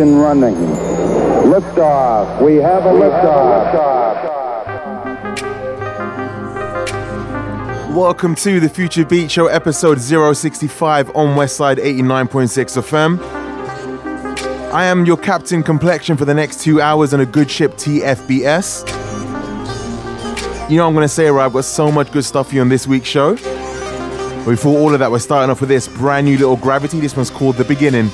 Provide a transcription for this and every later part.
engine running. Liftoff. We have a liftoff. Welcome to the Future Beat Show, episode 065 on Westside 89.6 FM. I am your captain complexion for the next two hours on a good ship TFBS. You know, I'm going to say, right, I've got so much good stuff for you on this week's show. Before all of that, we're starting off with this brand new little gravity. This one's called The Beginning.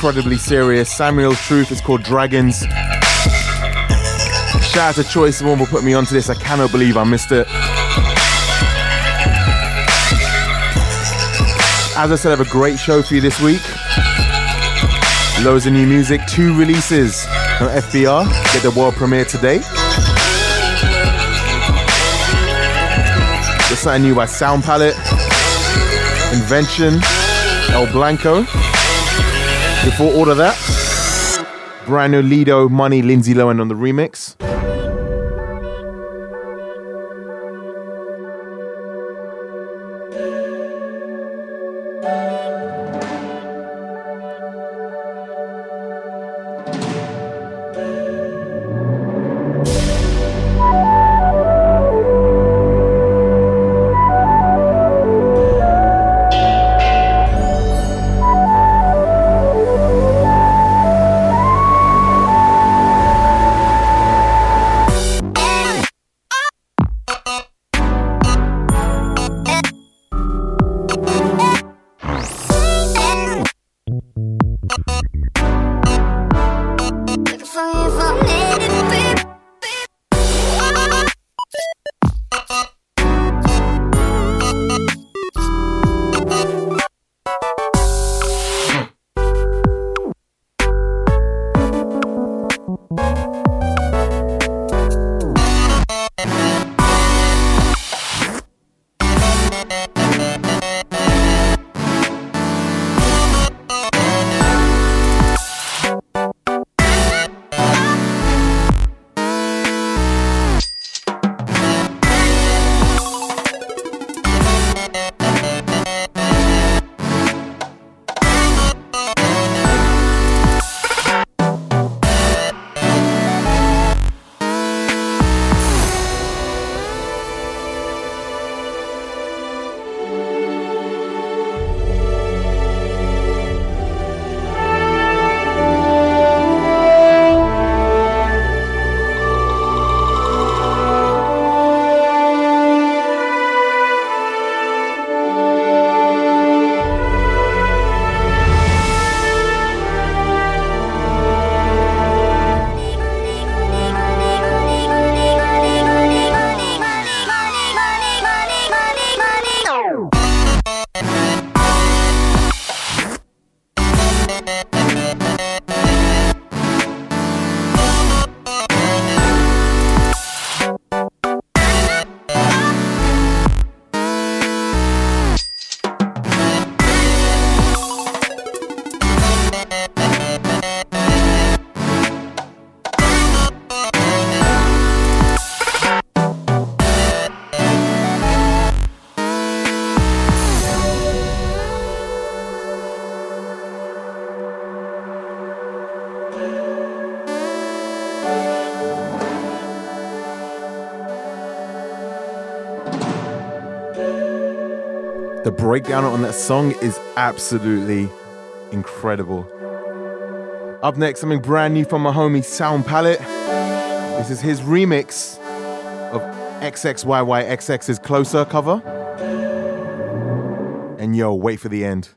Incredibly serious. Samuel's Truth is called Dragons. Shout out to Choice, the one who put me onto this. I cannot believe I missed it. As I said, I have a great show for you this week. Loads of new music, two releases. from FBR. Get the world premiere today. There's something new by Sound Palette, Invention, El Blanco. Before all of that, brand new Lido, Money, Lindsay Lohan on the remix. The breakdown on that song is absolutely incredible. Up next, something brand new from my homie Sound Palette. This is his remix of XXYYXX's Closer cover. And yo, wait for the end.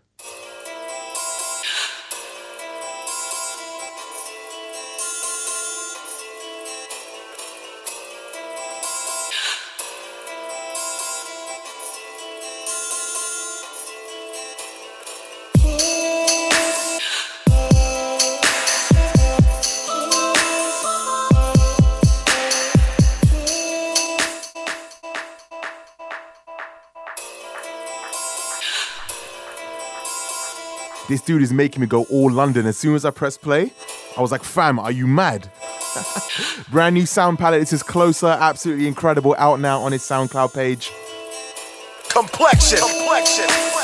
This dude is making me go all London. As soon as I press play, I was like, fam, are you mad? Brand new sound palette. This is closer, absolutely incredible. Out now on his SoundCloud page. Complexion. Complexion.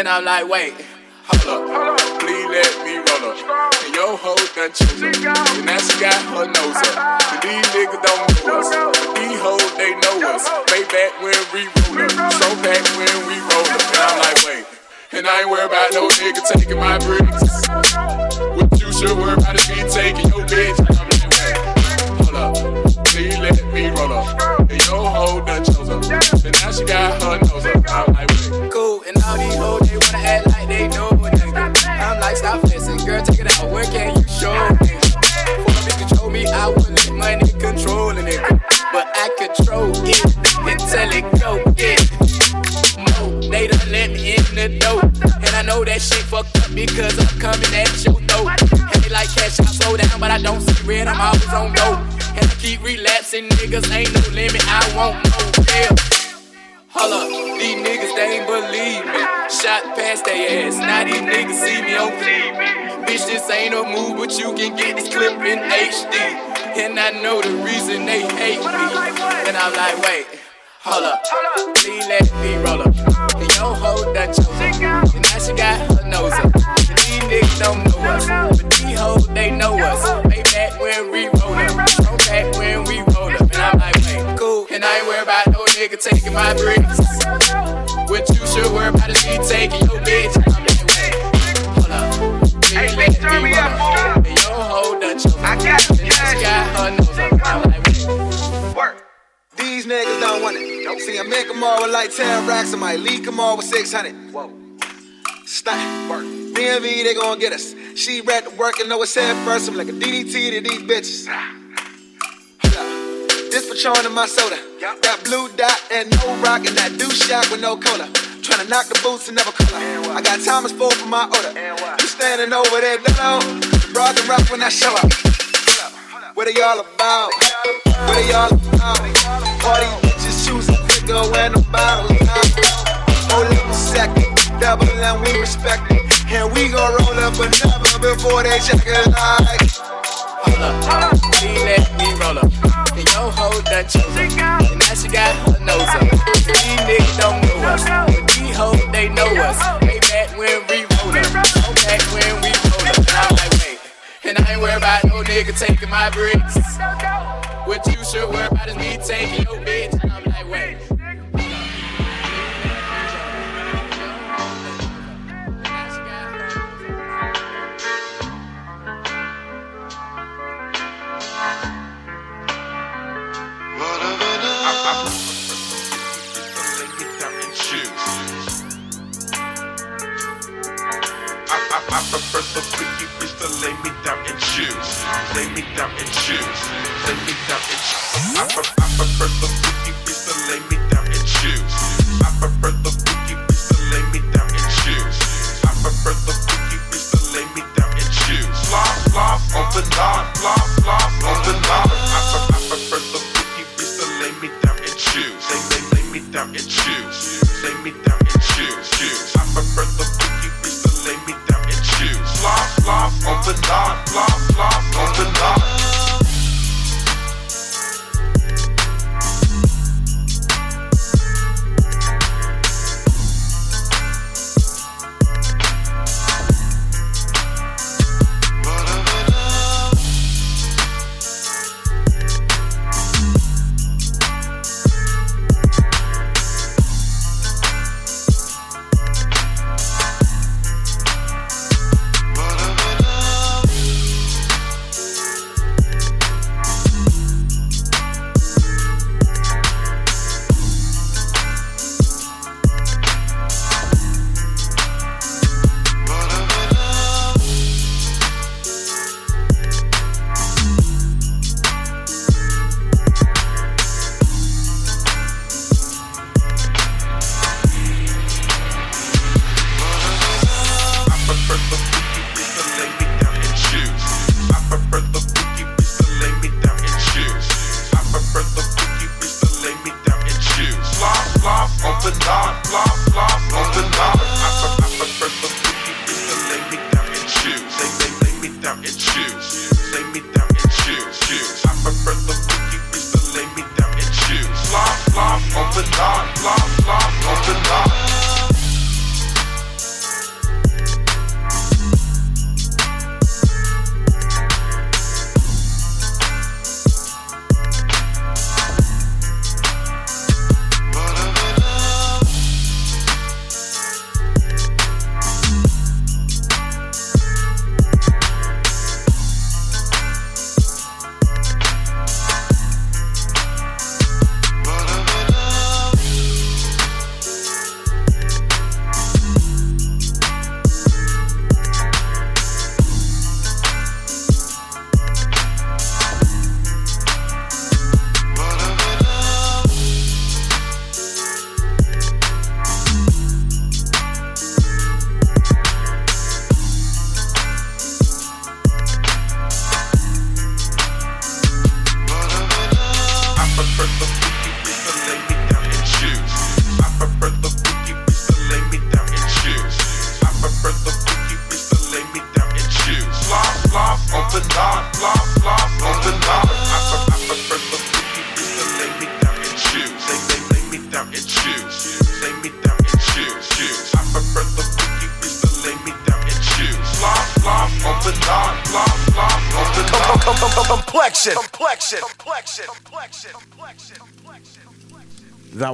And I'm like, wait. Hold up, please let me roll up. And your hoe done chose up. And now she got her nose up. Uh-huh. And these niggas don't know us. But these hoes, they know us. Way back when we roll up. So back when we roll up. And I'm like, wait. And I ain't worried about no nigga taking my bricks. What you should worry about is me taking your bitch. Let me roll up. And your hoe done chose up. And now she got her nose up. I'm like, wait. Cool. And all these hoes, they wanna act like they know nigga. I'm like, stop flexing. Girl, take it out. Where can you show me? A bitch control me, I would let money control a nigga. But I control it until it go get. No, they done let me in the door. And I know that shit fucked up because I'm coming at your throat. Like cash, I slow down, but I don't see red, I'm always on go. And I keep relapsing, niggas ain't no limit, I won't know. Yeah. Hold up, these niggas they ain't believe me. Shot past they ass, now these niggas see me on TV. Bitch, this ain't a move, but you can get this clip in HD. And I know the reason they hate me. And I'm like, wait, hold up, please let me roll up. And hoe done chose up. And now she got her nose up. And these niggas don't know us, but these hoes they know us. Way back when we roll up, so back when we roll up. And I'm like, wait, cool. And I ain't worried about no nigga taking my bricks. What you should worry about is me taking your bitch. I'm like, wait, hold up. Please let me roll up. And your hoe done chose up. And now she got her nose up. I'm like, wait. Work. These niggas don't want it. See, I make them all with like 10 racks, I might leak them all with 600. Whoa. Stunt. Work. DMV, they gon' get us. She read to work and know what's said first. I'm like a DDT to these bitches. This Patron in my soda. That blue dot and no rock and that douche shot with no cola. Tryna knock the boots and never color. I got Thomas Ford for my order. You standing over there. The broad and rock when I show up. What are y'all about? What are y'all about? All these bitches choosing quicker when the bottles and we respect it. And we gon' roll up another before they check it like. Hold up, please let me roll up. And your hoe done chose up. And now she got her nose up. These niggas don't know us, but these hoes they know us. Way back when we roll up, so back when we roll up. And I'm like, wait, and I ain't worried about no nigga taking my bricks. What you should worry about is me taking your bitch. And I'm like, wait. Choose. Lay me down and choose. Lay me down and choose. I, pre- I prefer the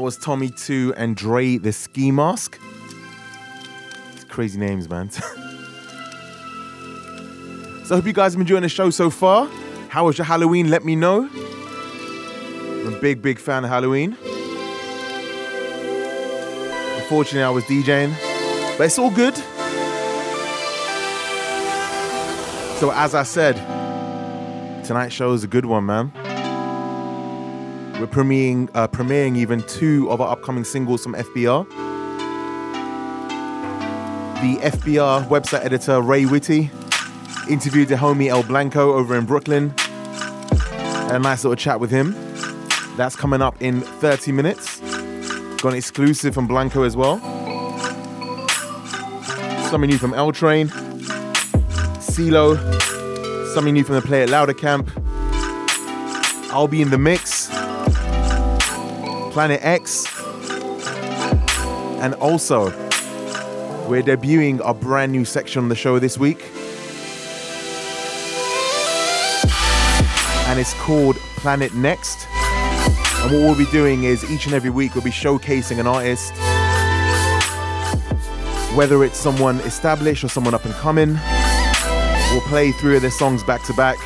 was Tommy 2 and Dre the Ski Mask. It's crazy names, man. so I hope you guys have been enjoying the show so far. How was your Halloween? Let me know. I'm a big, big fan of Halloween. Unfortunately, I was DJing, but it's all good. So, as I said, tonight's show is a good one, man. We're premiering, uh, premiering even two of our upcoming singles from FBR. The FBR website editor Rae Whitte interviewed the homie El Blanco over in Brooklyn. Had a nice little chat with him. That's coming up in 30 minutes. Got an exclusive from Blanco as well. Something new from L Train, CeeLo, something new from the Play It Louder camp. I'll be in the mix. Planet X. And also, we're debuting our brand new section on the show this week. And it's called Planet Next. And what we'll be doing is each and every week we'll be showcasing an artist, whether it's someone established or someone up and coming. We'll play three of their songs back to back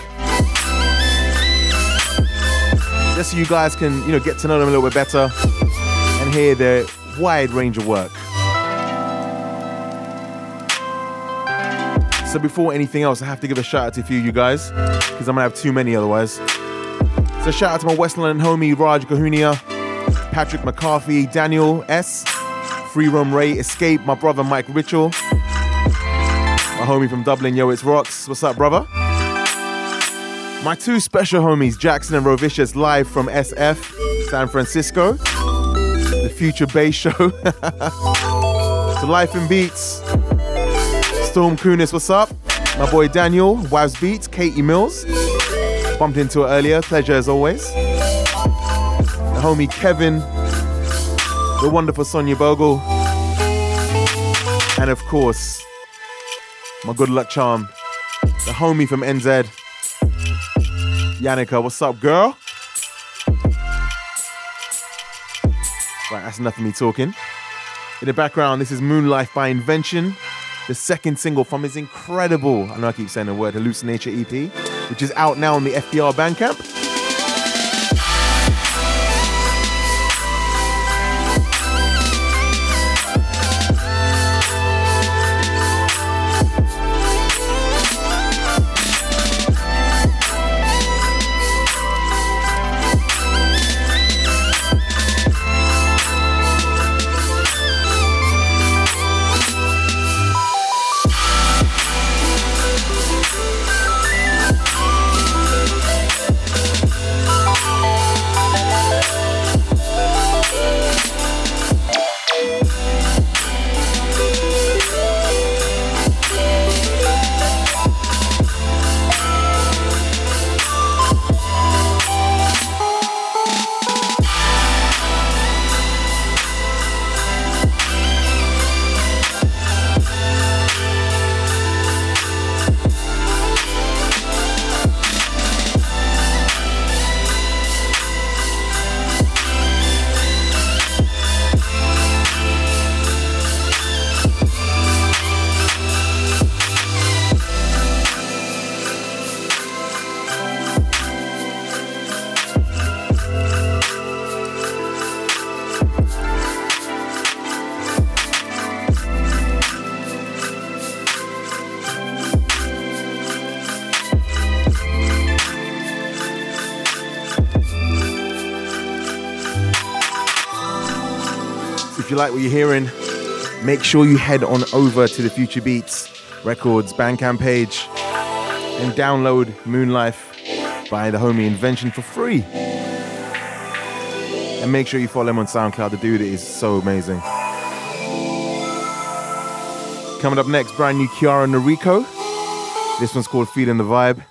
just so you guys can, you know, get to know them a little bit better and hear their wide range of work. So before anything else, I have to give a shout out to a few of you guys because I'm gonna have too many otherwise. So shout out to my West London homie Raj Gahunia, Patrick McCarthy, Daniel S, Free Roam Ray, Escape, my brother Mike Richel, my homie from Dublin, Yo It's Rocks. What's up, brother? My two special homies, Jackson and Rovicious, live from SF, San Francisco, the Future Bay Show. to Life and Beats, Storm Kunis, what's up? My boy Daniel, Wavs Beats, Katie Mills. Bumped into her earlier, pleasure as always. The homie Kevin, the wonderful Sonia Bogle, and of course, my good luck charm, the homie from NZ. Yannicka, what's up, girl? Right, that's enough of me talking. In the background, this is Moonlife by Invention, the second single from his incredible, I know I keep saying the word, Hallucinature EP, which is out now on the FBR Bandcamp. like what you're hearing, make sure you head on over to the Future Beats Records Bandcamp page and download Moonlife by the homie Invention for free. And make sure you follow him on SoundCloud. The dude is so amazing. Coming up next, brand new Kiara Noriko. This one's called Feeling the Vibe.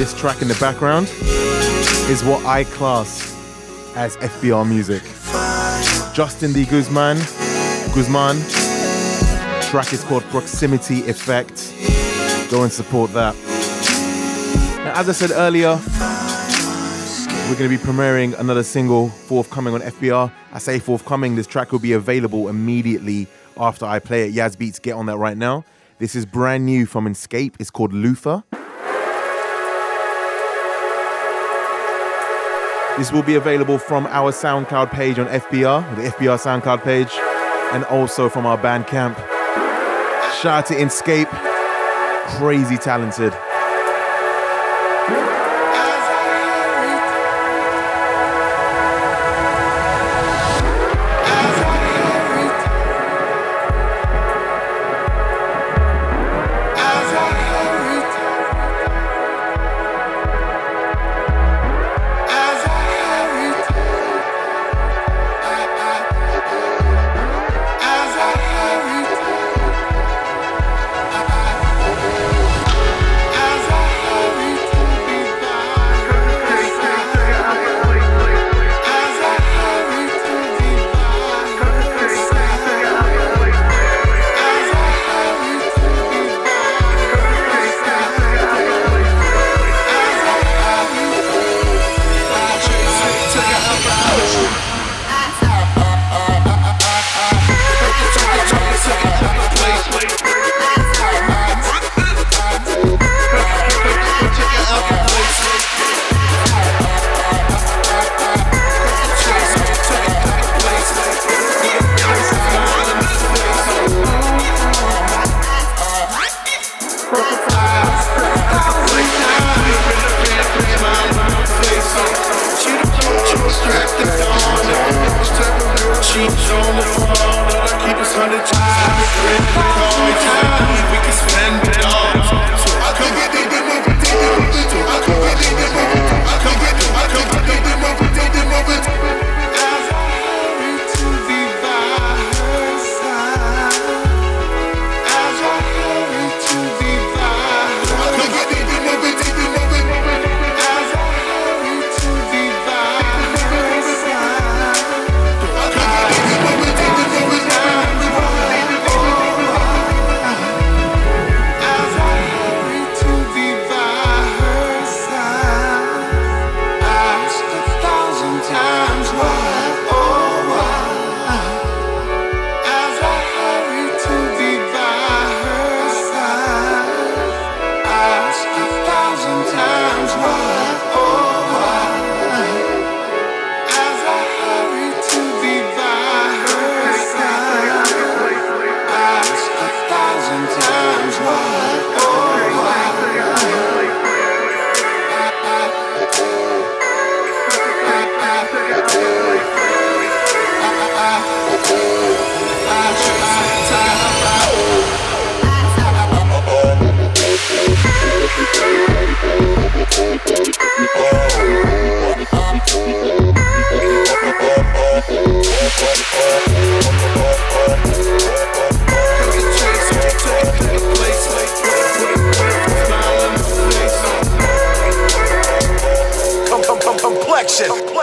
This track in the background is what I class as FBR music. Justin D. Guzman, Guzman. Track is called Proximity Effect. Go and support that. Now, as I said earlier, we're going to be premiering another single forthcoming on FBR. I say forthcoming, this track will be available immediately after I play it. Yaz Beats, get on that right now. This is brand new from Inscape. It's called Luther. This will be available from our SoundCloud page on FBR, the FBR SoundCloud page, and also from our Bandcamp. Shout out to Inscape, crazy talented.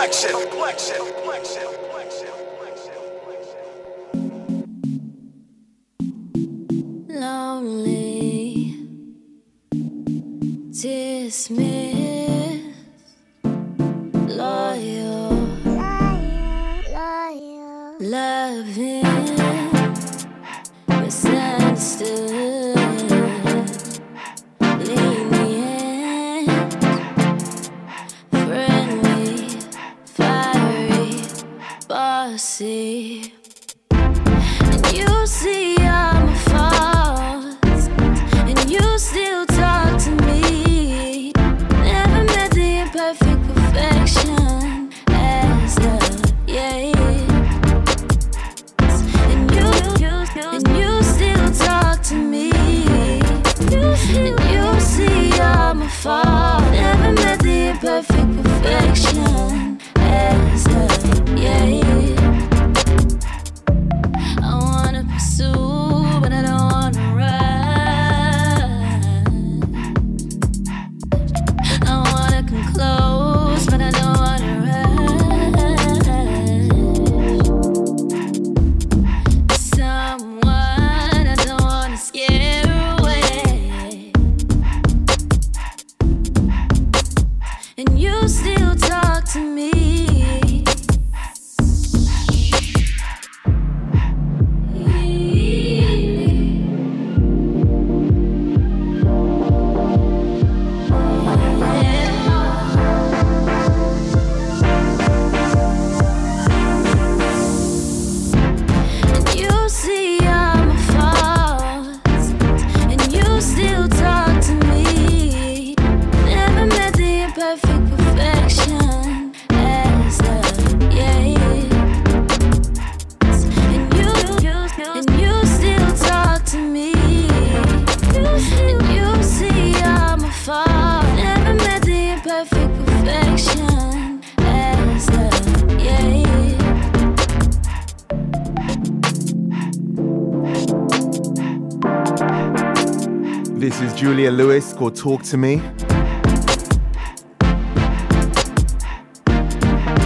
action. Lewis called Talk to Me.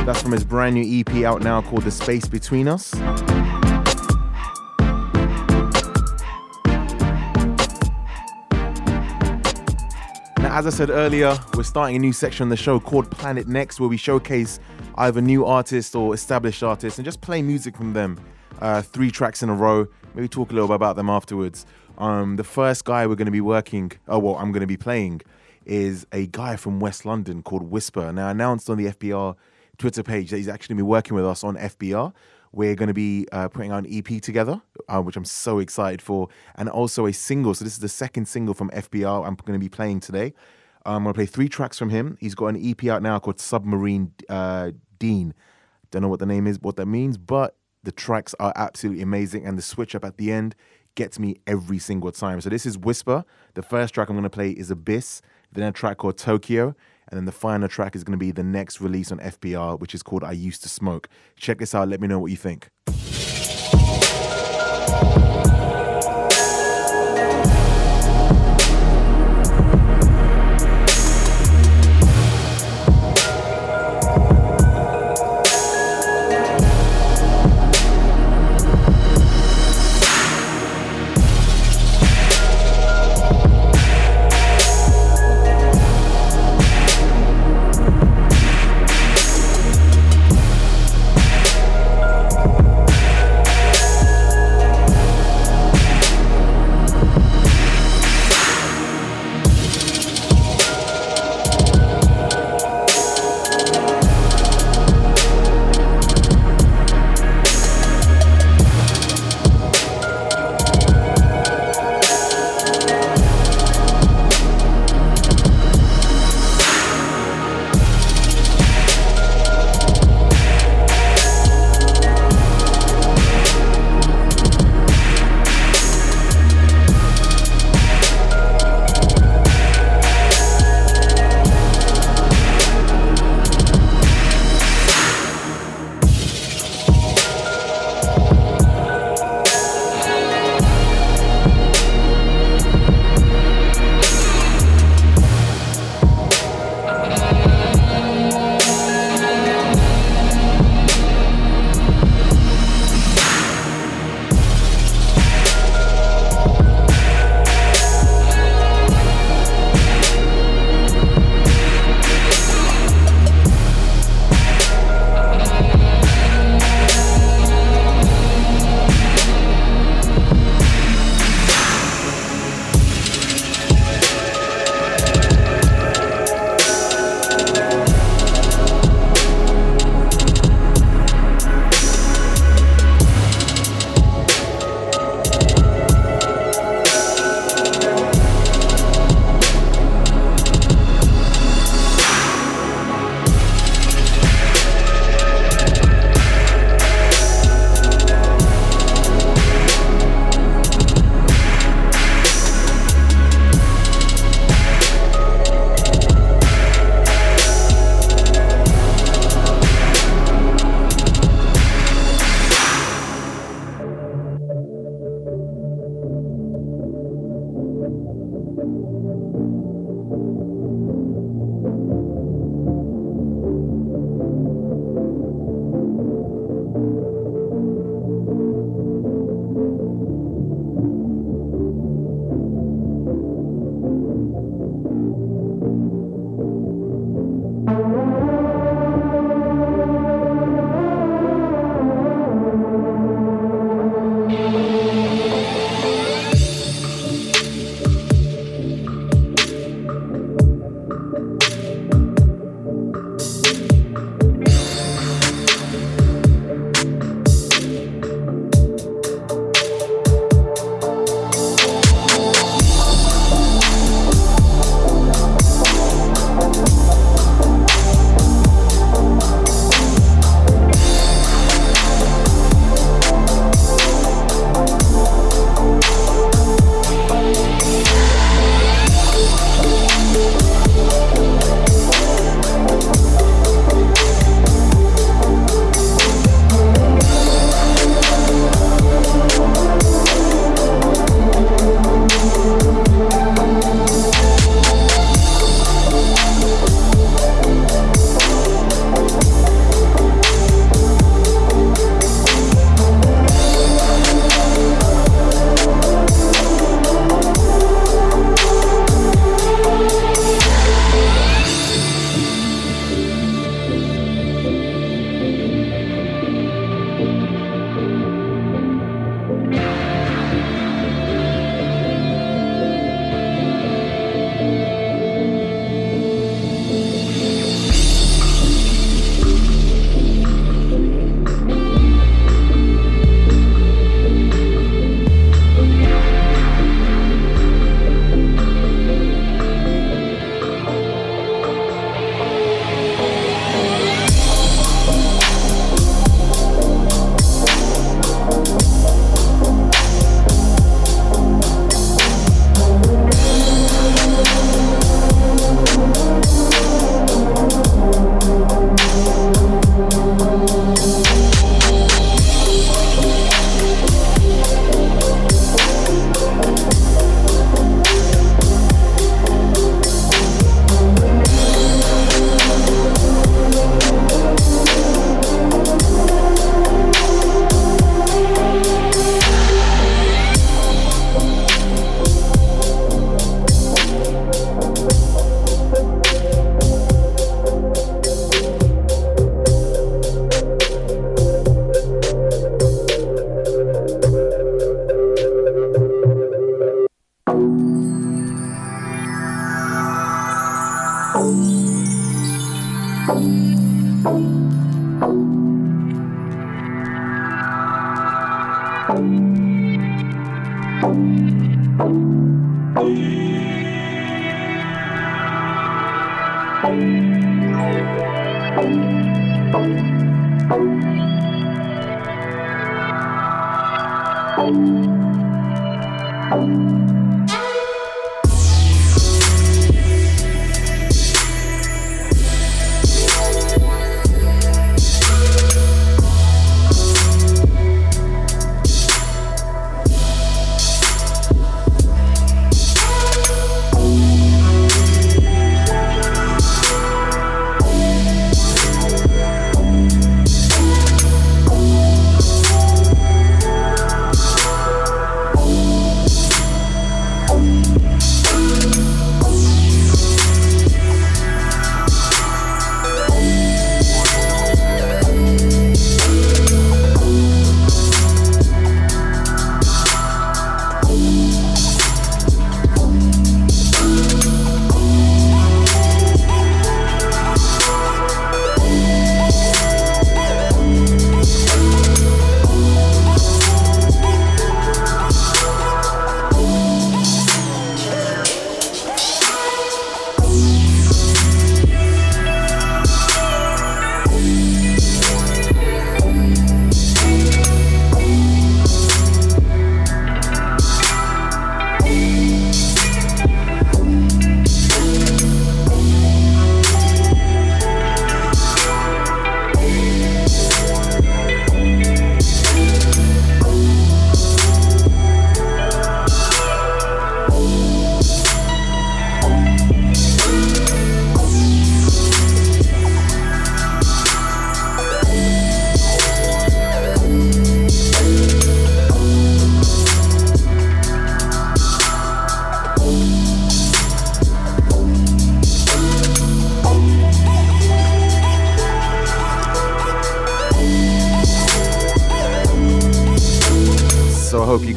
That's from his brand new EP out now called The Space Between Us. Now, as I said earlier, we're starting a new section on the show called Planet Next, where we showcase either new artists or established artists and just play music from them. Uh, three tracks in a row. Maybe talk a little bit about them afterwards. Um, the first guy we're going to be working, oh, well, I'm going to be playing, is a guy from West London called Whisper. Now, I announced on the FBR Twitter page that he's actually been working with us on FBR. We're going to be uh, putting out an EP together, uh, which I'm so excited for, and also a single. So this is the second single from FBR I'm going to be playing today. Um, I'm going to play three tracks from him. He's got an EP out now called Submarine uh, Dean. Don't know what the name is, what that means, but the tracks are absolutely amazing, and the switch up at the end gets me every single time. So this is Whisper. The first track I'm going to play is Abyss, then a track called Tokyo, and then the final track is going to be the next release on FBR, which is called I Used to Smoke. Check this out. Let me know what you think.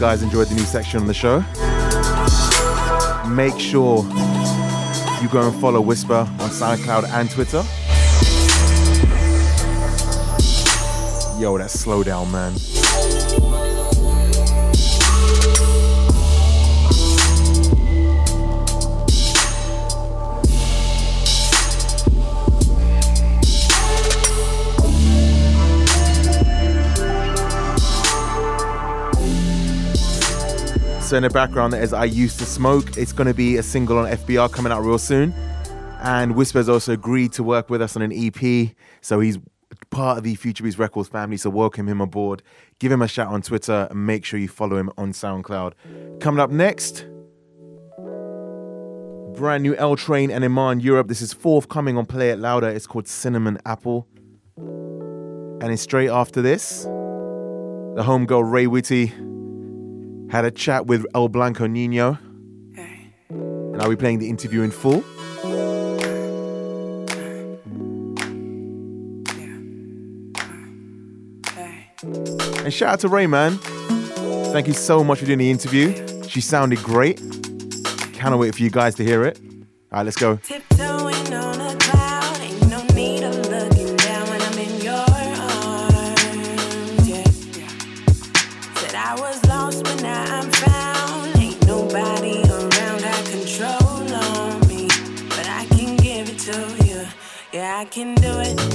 Guys enjoyed the new section on the show. Make sure you go and follow Whisper on SoundCloud and Twitter. Yo, that slow down, man. So in the background there is I Used to Smoke. It's going to be a single on FBR coming out real soon. And Whisper's also agreed to work with us on an EP. So he's part of the Future Beats Records family. So welcome him aboard. Give him a shout on Twitter and make sure you follow him on SoundCloud. Coming up next, brand new L Train and Iman Europe. This is forthcoming on Play It Louder. It's called Cinnamon Apple. And it's straight after this. The homegirl Rae Whitte had a chat with El Blanco Nino. And I'll be playing the interview in full. And shout out to Rae, man. Thank you so much for doing the interview. She sounded great. Cannot wait for you guys to hear it. All right, let's go. Can do it,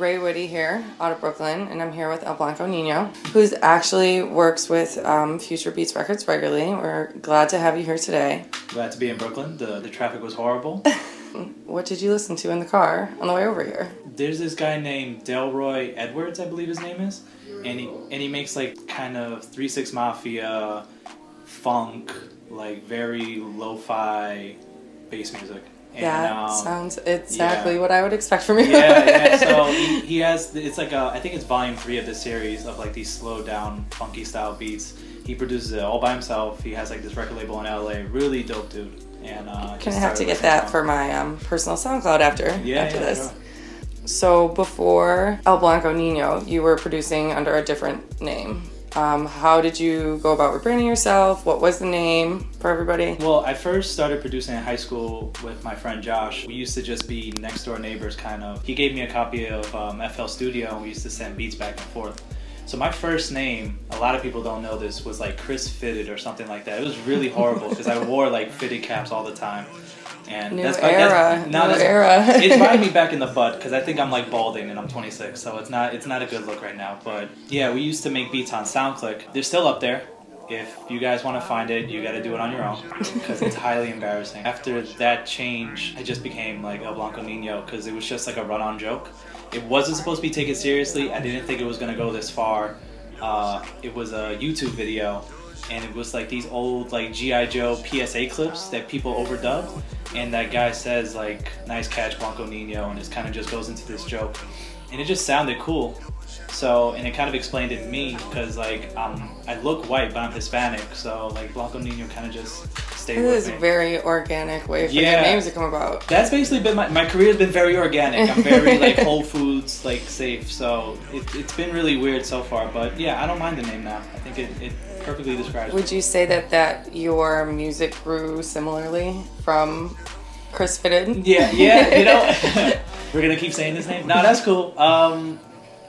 Rae Whitte here out of Brooklyn, and I'm here with El Blanco Nino, who's actually works with um, Future Beats Records regularly. We're glad to have you here today. Glad to be in Brooklyn. The the traffic was horrible. What did you listen to in the car on the way over here? There's this guy named Delroy Edwards, I believe his name is, and he and he makes like kind of Three Six Mafia, funk, like very lo-fi bass music. And, that um, sounds exactly yeah. what I would expect from you. yeah, yeah. So he, he has it's like a, I think it's volume three of the series of like these slow down funky style beats. He produces it all by himself. He has like this record label in LA. Really dope dude. And uh, I have to get that him. for my um, personal SoundCloud after Yeah, after yeah, this? sure. So before El Blanco Nino, you were producing under a different name. Um, how did you go about rebranding yourself? What was the name for everybody? Well, I first started producing in high school with my friend Josh. We used to just be next door neighbors, kind of. He gave me a copy of um, FL Studio, and we used to send beats back and forth. So my first name, a lot of people don't know this, was like Chris Fitted or something like that. It was really horrible because I wore like fitted caps all the time. And New that's, era, no, new that's, era. it's biting me back in the butt because I think I'm like balding and I'm 26, so it's not it's not a good look right now. But yeah, we used to make beats on SoundClick. They're still up there. If you guys want to find it, you got to do it on your own because it's highly embarrassing. After that change, I just became like El Blanco Nino because it was just like a run-on joke. It wasn't supposed to be taken seriously. I didn't think it was gonna go this far. Uh, it was a YouTube video, and it was like these old like GI Joe PSA clips that people overdubbed, and that guy says like "Nice catch, Blanco Nino," and it kind of just goes into this joke, and it just sounded cool. So, and it kind of explained it to me because like um, I look white, but I'm Hispanic, so like Blanco Nino kind of just stayed This is me. a very organic way for Yeah. your names to come about. That's basically been my, my career's been very organic. I'm very like Whole Foods like safe, so it, it's been really weird so far. But yeah, I don't mind the name now. I think it, it perfectly describes. Would you say that that your music grew similarly from Chris Fitted? Yeah, yeah, you know, we're gonna keep saying his name. No, that's cool. Um,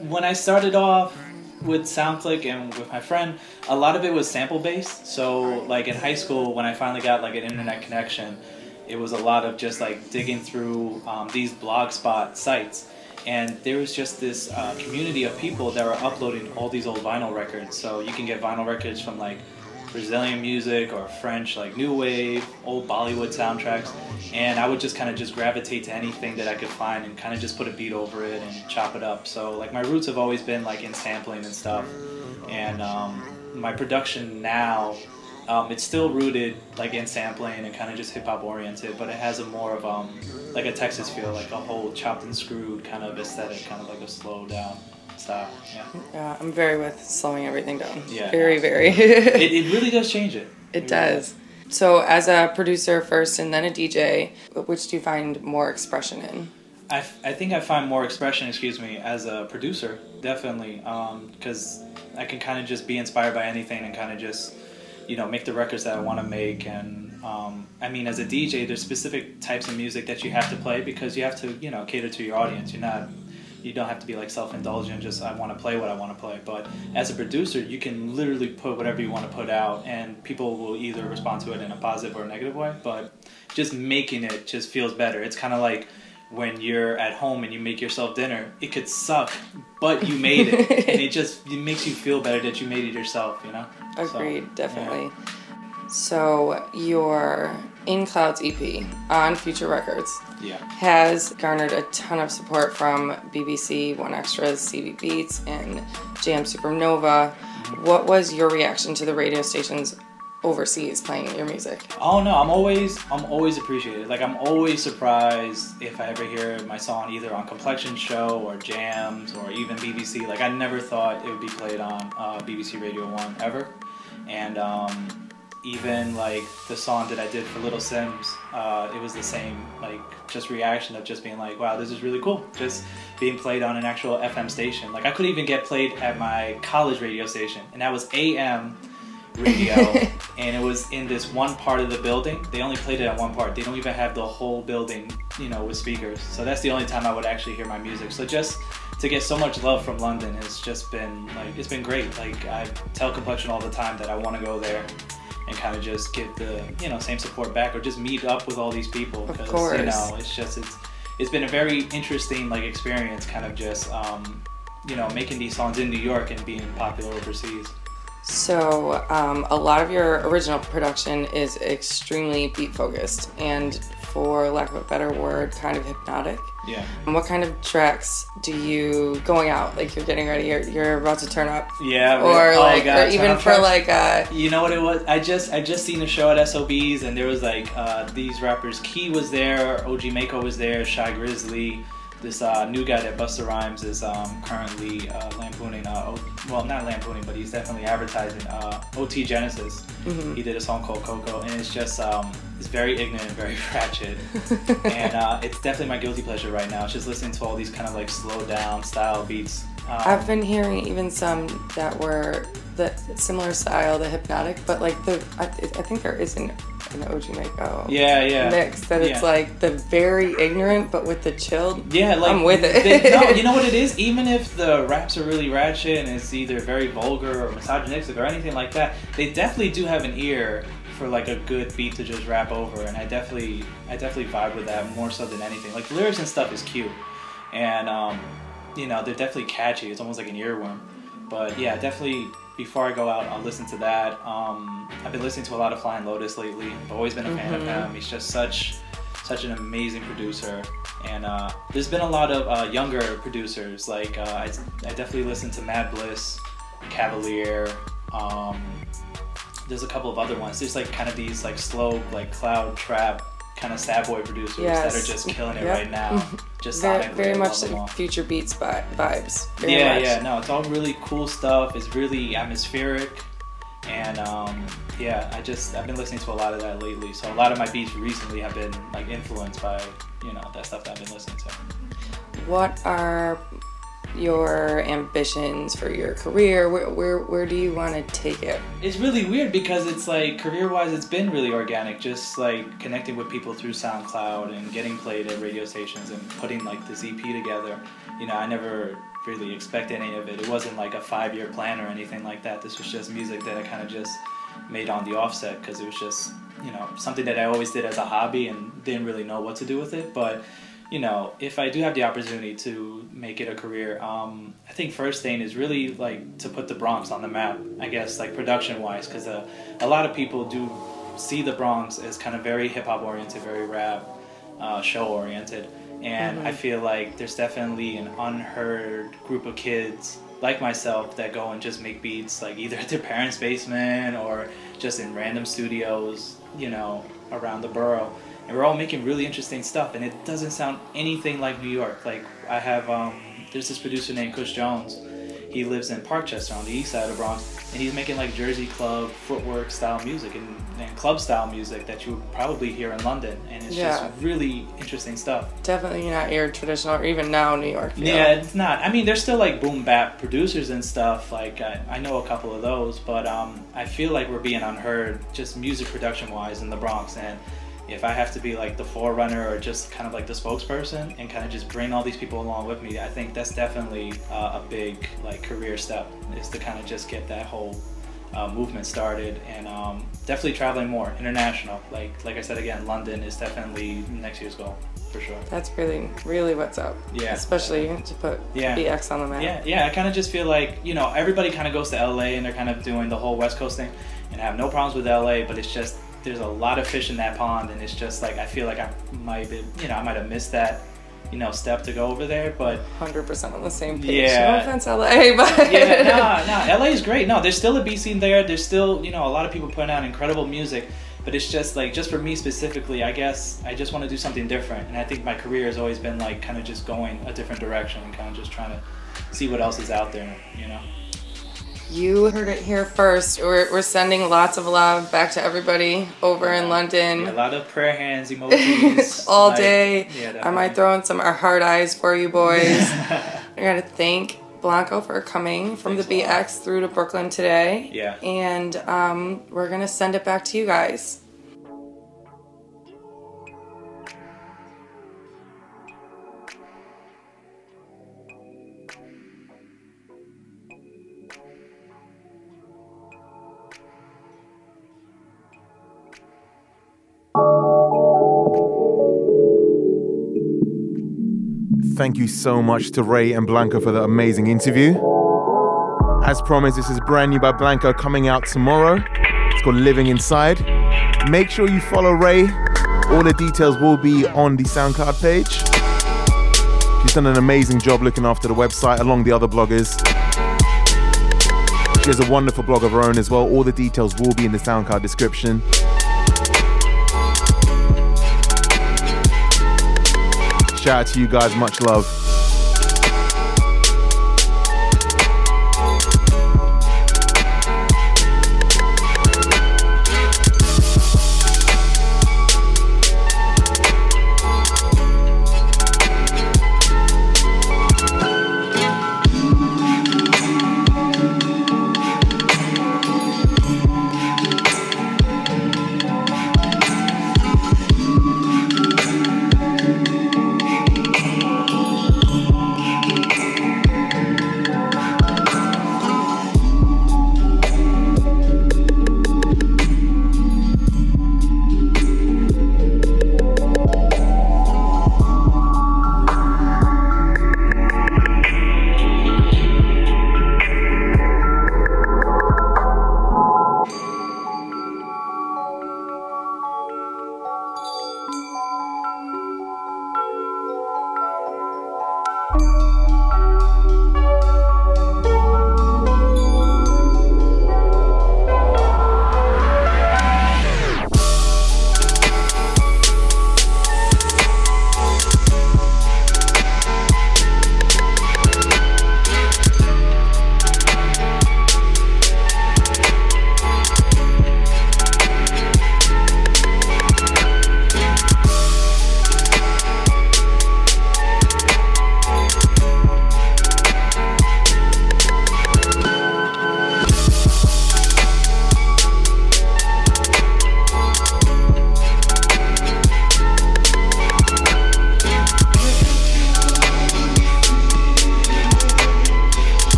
when I started off with SoundClick and with my friend, a lot of it was sample based. So, like in high school, when I finally got like an internet connection, it was a lot of just like digging through um, these blogspot sites. And there was just this uh, community of people that were uploading all these old vinyl records. So you can get vinyl records from like Brazilian music or French, like new wave, old Bollywood soundtracks, and I would just kind of just gravitate to anything that I could find and kind of just put a beat over it and chop it up. So like my roots have always been like in sampling and stuff, and um, my production now. Um, it's still rooted like in sampling and kind of just hip hop oriented, but it has a more of um, like a Texas feel, like a whole chopped and screwed kind of aesthetic, kind of like a slow down style. Yeah. Yeah, I'm very with slowing everything down. Yeah. Very, very. it, it really does change it. It does. So, as a producer first and then a DJ, which do you find more expression in? I, I think I find more expression, excuse me, as a producer, definitely, because I can kind of just be inspired by anything and kind of just, you know, make the records that I want to make. And um, I mean, as a DJ, there's specific types of music that you have to play because you have to, you know, cater to your audience. You're not, you don't have to be like self-indulgent. Just I want to play what I want to play. But as a producer, you can literally put whatever you want to put out, and people will either respond to it in a positive or a negative way. But just making it just feels better. It's kind of like when you're at home and you make yourself dinner, it could suck, but you made it, and it just it makes you feel better that you made it yourself. You know. So, Agreed, yeah. definitely. So your In Clouds EP on Future Records Yeah. has garnered a ton of support from BBC, One Extras, CB Beats, and Jamz Supernova. What was your reaction to the radio stations overseas playing your music? Oh no, I'm always I'm always appreciated. Like I'm always surprised if I ever hear my song either on Complexion Show or Jamz or even BBC. Like I never thought it would be played on uh, BBC Radio One ever, and um, even like the song that I did for Little Simz, uh, it was the same like just reaction of just being like, wow, this is really cool. Just being played on an actual FM station. Like I could even get played at my college radio station, and that was AM radio. And it was in this one part of the building. They only played it at one part. They don't even have the whole building you know with speakers. So that's the only time i would actually hear my music. So just to get so much love from london has just been like it's been great. Like i tell complexion all the time that i want to go there and kind of just give the you know same support back or just meet up with all these people Of because course. you know it's just it's it's been a very interesting like experience kind of just um you know making these songs in new york and being popular overseas So, um, a lot of your original production is extremely beat focused and, for lack of a better word, kind of hypnotic. yeah And what kind of tracks do you going out? Like you're getting ready, you're, you're about to turn up, Yeah, or oh, like, God, or even for tracks. like, uh, You know what it was? I just I just seen a show at SOBs and there was like uh, these rappers. Key was there, OG Maco was there, Shy Glizzy. This uh, new guy that Busta Rhymes is um, currently uh, lampooning. Uh, o- well, not lampooning, but he's definitely advertising. Uh, OT Genesis. Mhm. He did a song called Coco, and it's just um, it's very ignorant, very ratchet, and uh, it's definitely my guilty pleasure right now. It's just listening to all these kind of like slow down style beats. Um, I've been hearing even some that were the similar style, the hypnotic, but like the I, I think there is an, an OG Maco Yeah, yeah. mix that it's Yeah. like the very ignorant but with the chilled. Yeah, like I'm with it. they- no, you know what it is? Even if the raps are really ratchet and it's either very vulgar or misogynistic or anything like that, they definitely do have an ear for like a good beat to just rap over, and I definitely, I definitely vibe with that more so than anything. Like lyrics and stuff is cute, and um, you know they're definitely catchy. It's almost like an earworm. But yeah, definitely. Before I go out, I'll listen to that. Um, I've been listening to a lot of Flying Lotus lately. I've always been a fan of Mhm. him. He's just such such an amazing producer and uh, there's been a lot of uh, younger producers like uh, I, I definitely listen to mad bliss cavalier um, there's a couple of other ones there's like kind of these like slow like cloud trap kind of sad boy producers that are just killing it Yep. right now just very, sonically, very much love them all. like future beats vi- vibes. Very yeah much. yeah no it's all really cool stuff it's really atmospheric and um, yeah i just i've been listening to a lot of that lately so a lot of my beats recently have been like influenced by you know that stuff that i've been listening to What are your ambitions for your career? Where where, where do you want to take it? it's really weird because it's like career wise it's been really organic just like connecting with people through soundcloud and getting played at radio stations and putting like this ep together you know i never really expected any of it it wasn't like a five year plan or anything like that this was just music that i kind of just made on the offset because it was just you know something that i always did as a hobby and didn't really know what to do with it but you know, if I do have the opportunity to make it a career, um, I think first thing is really like to put the Bronx on the map. I guess like production wise, because uh, a lot of people do see the Bronx as kind of very hip hop oriented, very rap, uh, show oriented, and Mhm. I feel like there's definitely an unheard group of kids like myself that go and just make beats like either at their parents' basement or just in random studios, you know, around the borough and we're all making really interesting stuff and it doesn't sound anything like new york like i have um, there's this producer named kush jones he lives in parkchester on the east side of the bronx and he's making like jersey club footwork style music and, and club style music that you would probably hear in london and it's Yeah. just really interesting stuff Definitely not your traditional, or even now New York. feel. yeah, it's not. I mean, there's still like boom bap producers and stuff. Like I, I know a couple of those, but um, I feel like we're being unheard just music production wise in the Bronx. And if I have to be like the forerunner or just kind of like the spokesperson and kind of just bring all these people along with me, I think that's definitely uh, a big like career step is to kind of just get that whole uh, movement started and um, definitely traveling more international. Like like I said again, London is definitely next year's goal. for sure. That's really, really what's up. Yeah. Especially to put Yeah. BX on the map. Yeah, yeah. I kind of just feel like you know everybody kind of goes to LA and they're kind of doing the whole West Coast thing, and I have no problems with LA, but it's just there's a lot of fish in that pond, and it's just like I feel like I might be, you know, I might have missed that, you know, step to go over there, but 100% on the same page. Yeah. No offense, LA, but yeah, nah, nah. LA is great. No, there's still a beat scene there. There's still, you know, a lot of people putting out incredible music. But it's just like, just for me specifically, I guess I just want to do something different. And I think my career has always been like kind of just going a different direction and kind of just trying to see what else is out there, you know? You heard it here first. We're, we're sending lots of love back to everybody over in London. Yeah, a lot of prayer hands, emojis. all like- day. Yeah, I might throw in some hard eyes for you boys. I gotta thank Blanco for coming from the BX through to Brooklyn today. Yeah. And um, we're gonna send it back to you guys. Thank you so much to Rae and Blanco for the amazing interview. As promised, this is brand new by Blanco coming out tomorrow. It's called Living Inside. Make sure you follow Rae. All the details will be on the SoundCloud page. She's done an amazing job looking after the website along the other bloggers. She has a wonderful blog of her own as well. All the details will be in the SoundCloud description. Shout out to you guys, much love.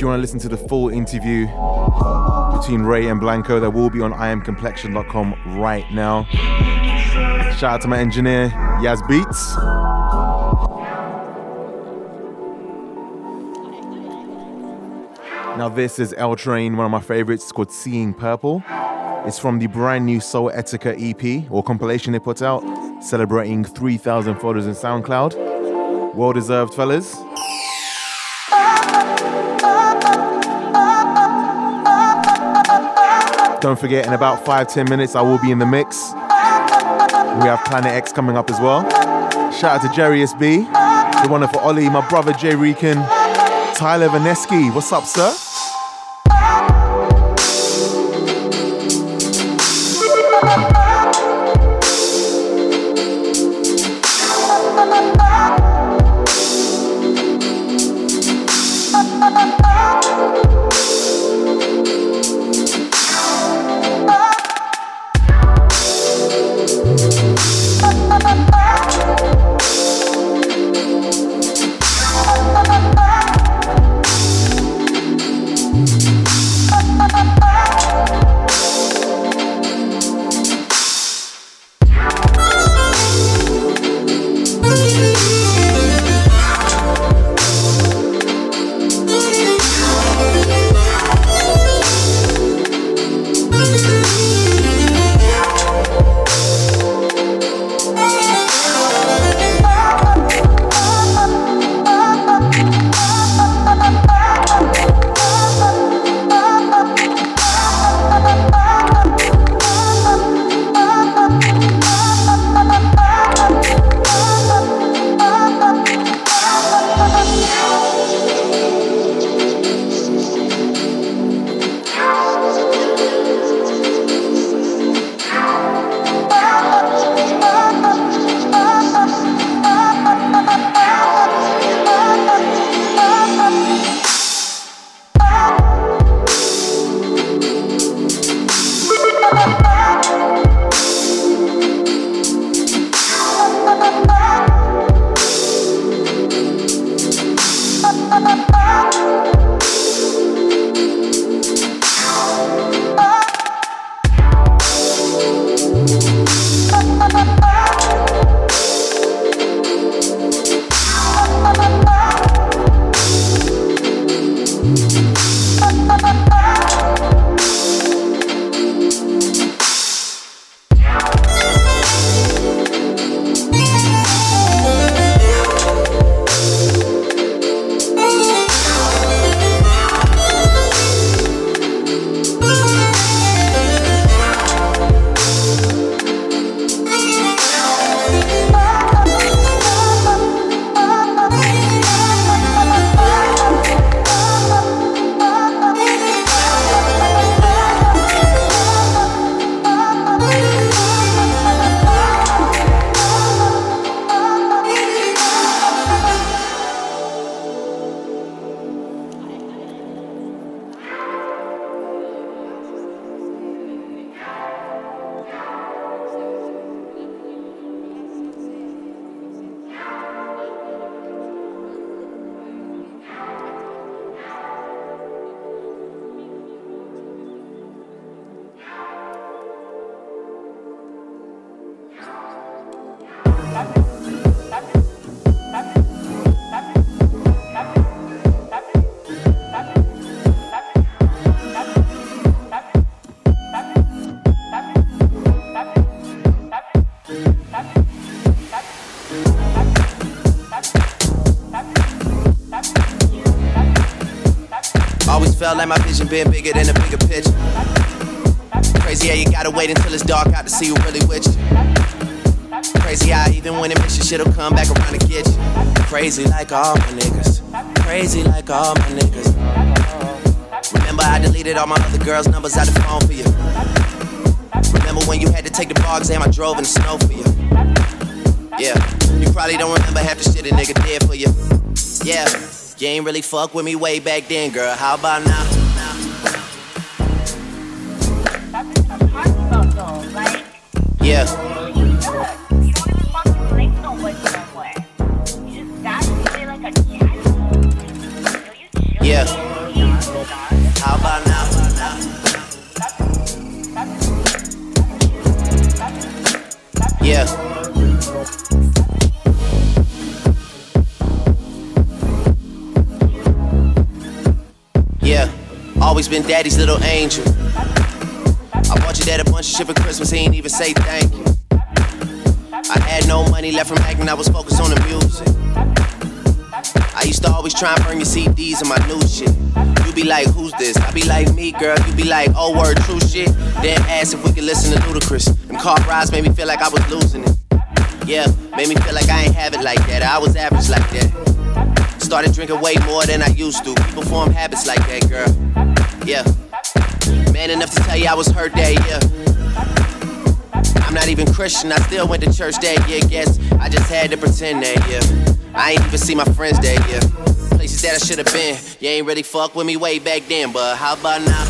If you want to listen to the full interview between Rae and Blanco, that will be on iamcomplexion.com right now. Shout out to my engineer, Yaz Beats. Now, this is L Train, one of my favorites. It's called Seeing Purple. It's from the brand new Soul Etica EP or compilation they put out, celebrating 3,000 followers in SoundCloud. Well deserved, fellas. Don't forget, in about five, ten minutes, I will be in the mix. We have Planet Ex coming up as well. Shout out to Jerry SB, the wonderful Ollie, my brother Jay Reekin, Tyler Vaneski. What's up, sir? Been bigger than a bigger picture. Crazy how you gotta wait until it's dark out to see who really with you. Crazy how even when it misses, shit'll come back around and get you. Crazy like all my niggas. Crazy like all my niggas. Remember I deleted all my other girls' numbers out the phone for you. Remember when you had to take the bar exam I drove in the snow for you. Yeah, you probably don't remember half the shit a nigga did for you. Yeah, you ain't really fuck with me way back then, girl. How about now? Little angel. I bought your dad a bunch of shit for Christmas, he ain't even say thank you. I had no money left from acting, I was focused on the music. I used to always try and burn your CDs and my new shit. You be like, who's this? I be like, me, girl. You be like, oh, word, true shit. Then ask if we could listen to Ludacris. Them car rides made me feel like I was losing it. Yeah, made me feel like I ain't have it like that. I was average like that. Started drinking way more than I used to. People form habits like that, girl. Yeah. Man enough to tell you I was hurt that year. I'm not even Christian, I still went to church that year. Guess I just had to pretend that year. I ain't even see my friends that year. Places that I should have been. You ain't really fuck with me way back then, but how about now?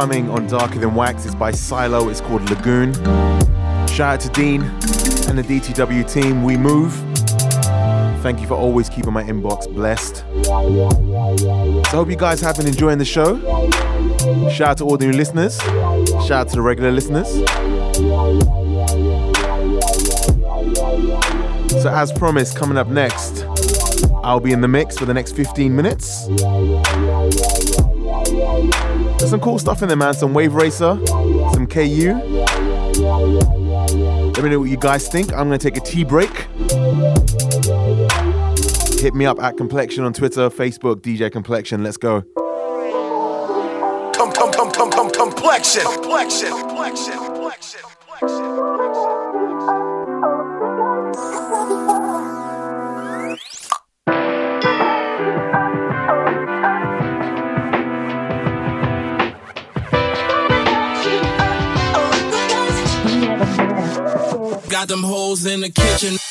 is forthcoming on Darker Than Wax. It's by Silo. It's called Lagoon. Shout out to Dean and the DTW team. We move. Thank you for always keeping my inbox blessed. So I hope you guys have been enjoying the show. Shout out to all the new listeners. Shout out to the regular listeners. So as promised, coming up next, I'll be in the mix for the next 15 minutes. Some cool stuff in there, man. Some Wave Racer, some KU. Let me know what you guys think. I'm gonna take a tea break. Hit me up at Complexion on Twitter, Facebook, DJ Complexion. Let's go. Come, come, come, come, come, complexion, complexion. In the kitchen.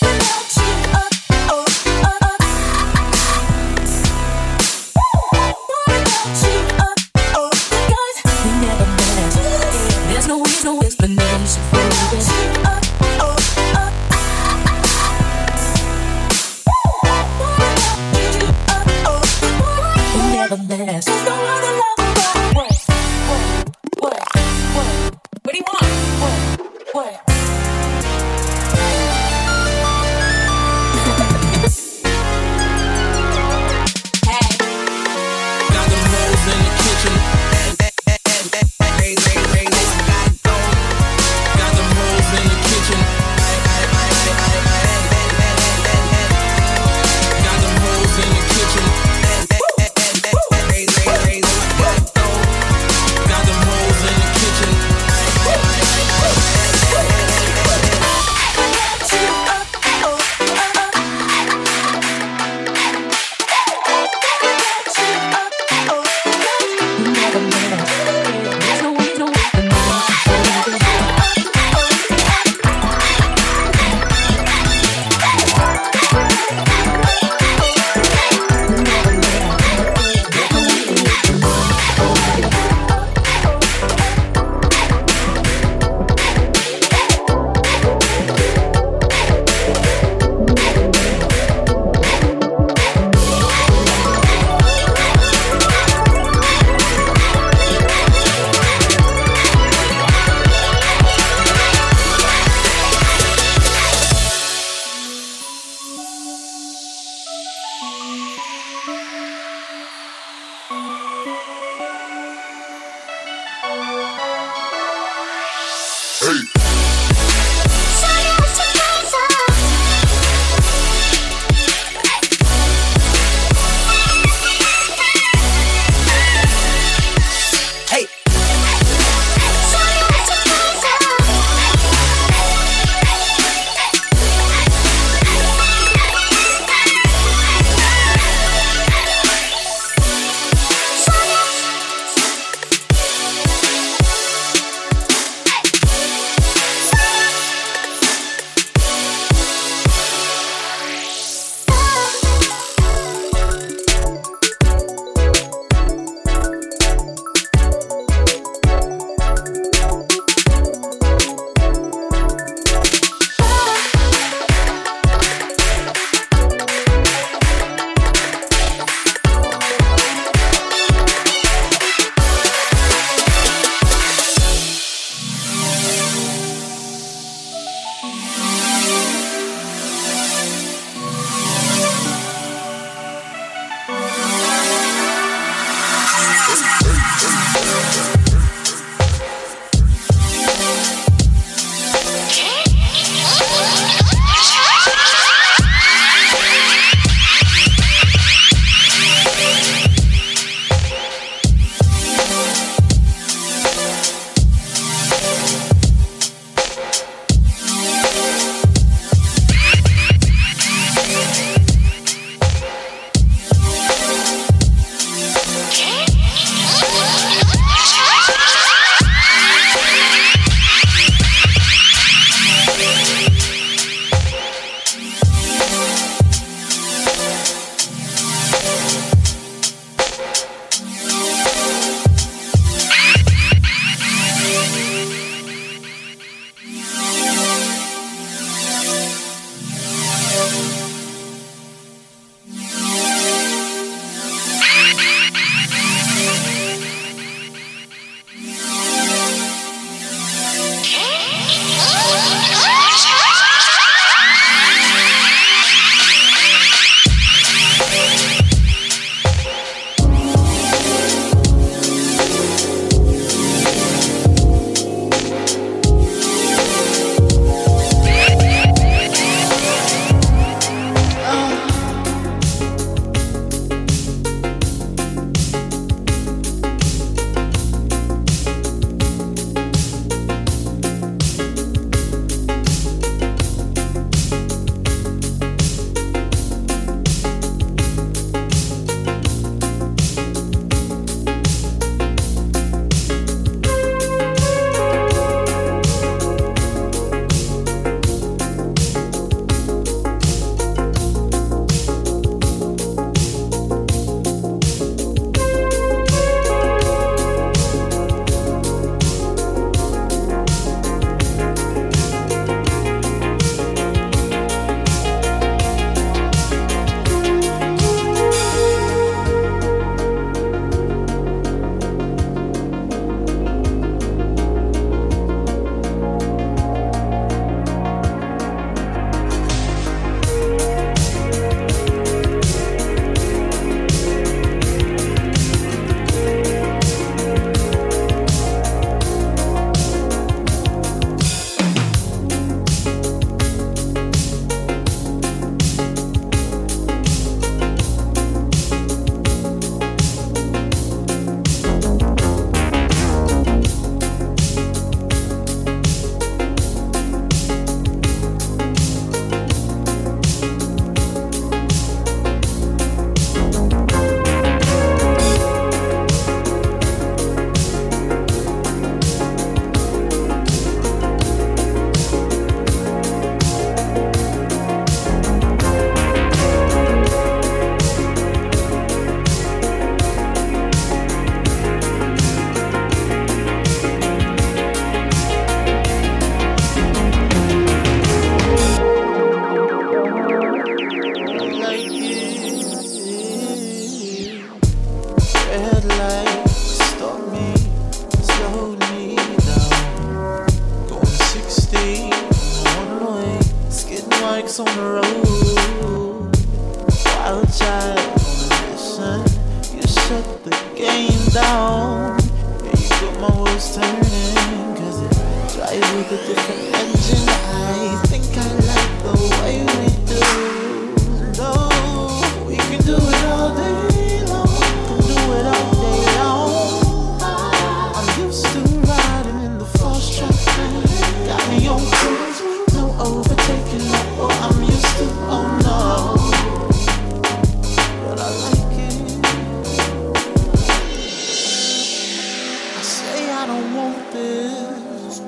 I don't want this.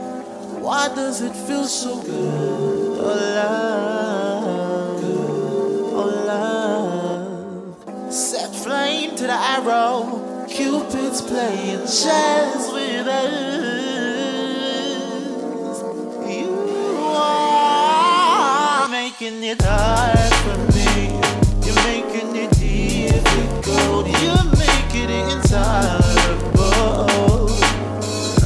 Why does it feel so good? Oh love, oh love. Set flame to the arrow. Cupid's playing chess with us. You are making it hard for me. You're making it difficult. You're making it intolerable.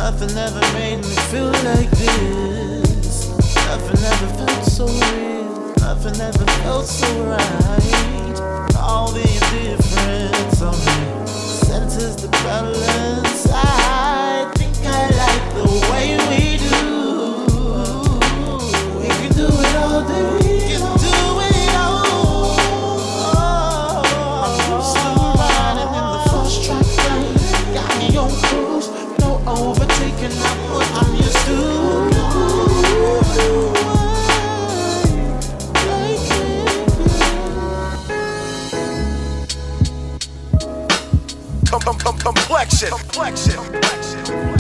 Nothing ever made me feel like this. Nothing ever felt so real. Nothing ever felt so right. All the indifference on me centers the balance. I think I like the way. We Com- com- com- complexion. Complexion.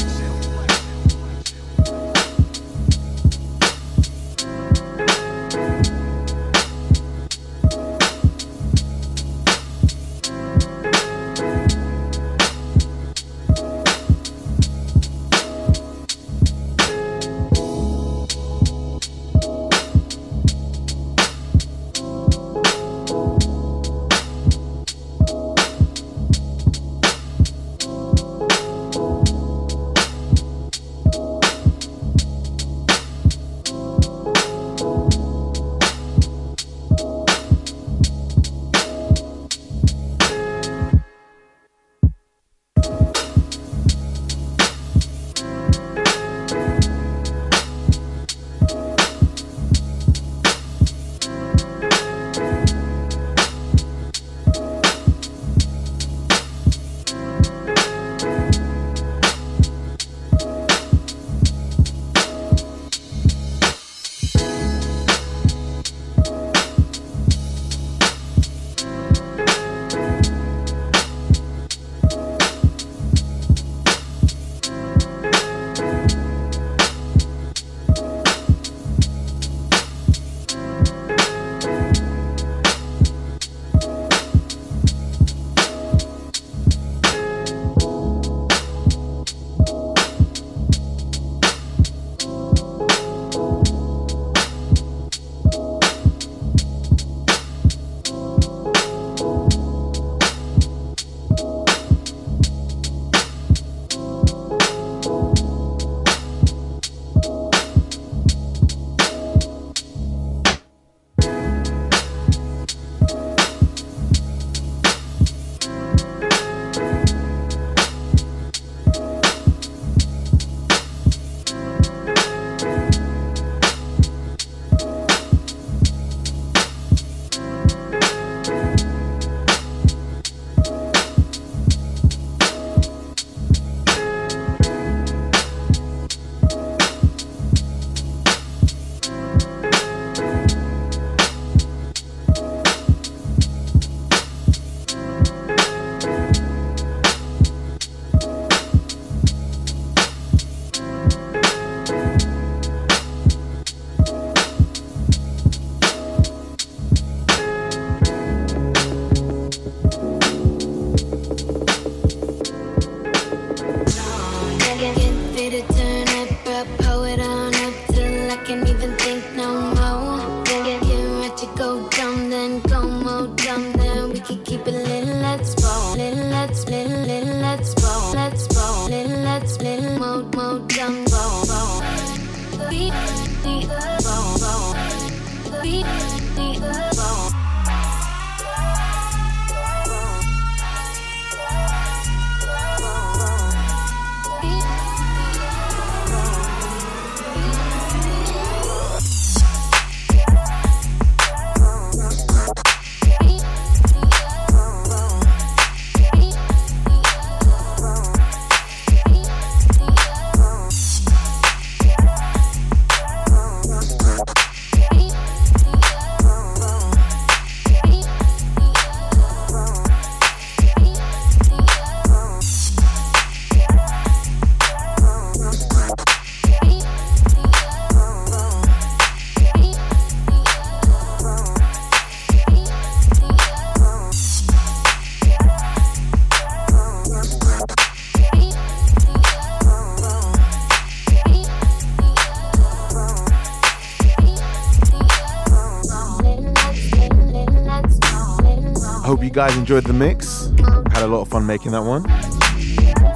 Guys enjoyed the mix. Had a lot of fun making that one.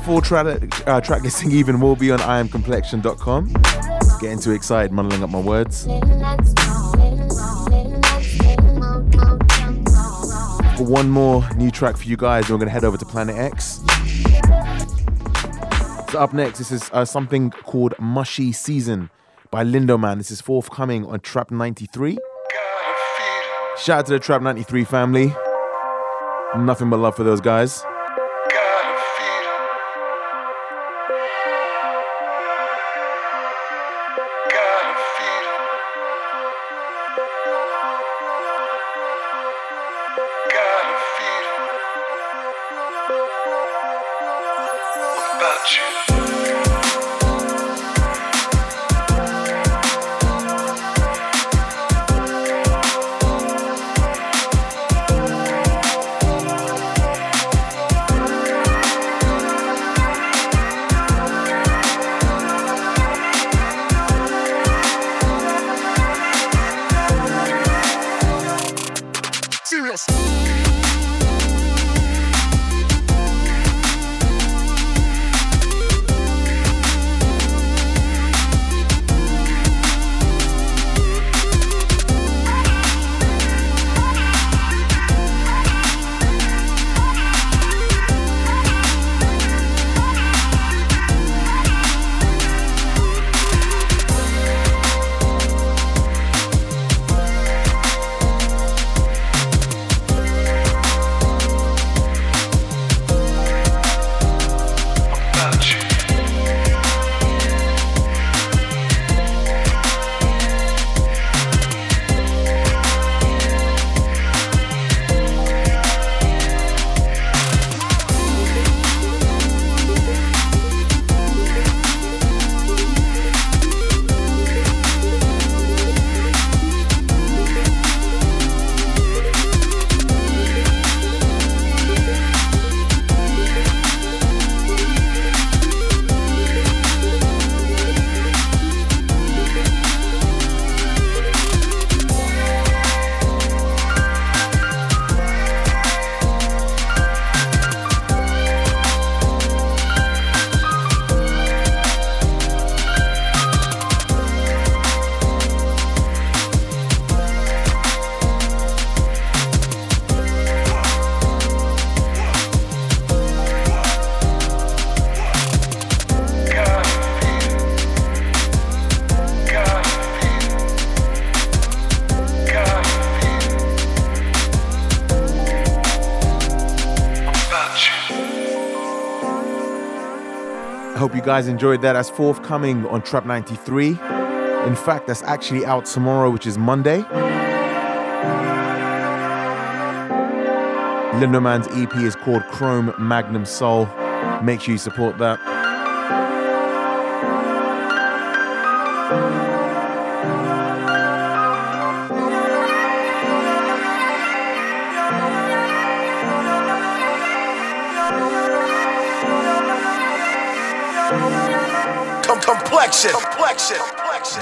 Full track, uh, track listing even will be on iamcomplexion.com. Getting too excited, muddling up my words. For one more new track for you guys, we're going to head over to Planet Ex. So up next, this is uh, something called Mushy Season by Lindo Man. This is forthcoming on Trap 93. Shout out to the Trap 93 family. Nothing but love for those guys. Guys enjoyed that. That's forthcoming on Trap 93. In fact, that's actually out tomorrow, which is Monday. Lindoman's EP is called Chrome Magnum Soul. Make sure you support that.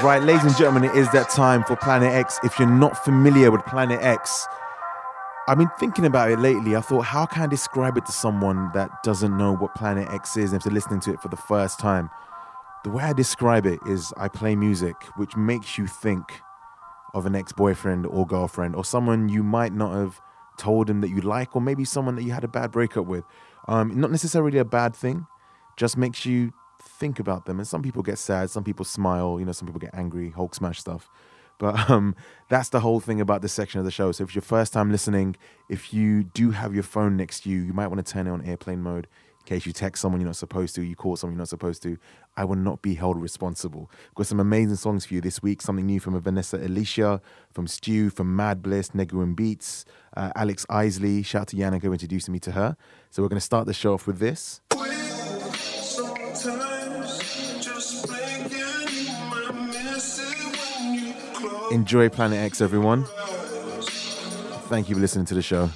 Right, ladies and gentlemen, it is that time for Planet Ex. If you're not familiar with Planet Ex, I've been thinking about it lately. I thought, how can I describe it to someone that doesn't know what Planet Ex is and if they're listening to it for the first time? The way I describe it is I play music which makes you think of an ex boyfriend or girlfriend or someone you might not have told them that you like, or maybe someone that you had a bad breakup with. Um, not necessarily a bad thing, just makes you think about them. And some people get sad, some people smile, you know, some people get angry, Hulk smash stuff. But um, that's the whole thing about this section of the show. So if it's your first time listening, if you do have your phone next to you, you might want to turn it on airplane mode in case you text someone you're not supposed to, you call someone you're not supposed to. I will not be held responsible. I've got some amazing songs for you this week. Something new from Vanessa Alicia, from Stew, from Mad Bliss, Negu and Beats, uh, Alex Isley. Shout out to who introducing me to her. So we're going to start the show off with this. Enjoy Planet Ex, everyone. Thank you for listening to the show.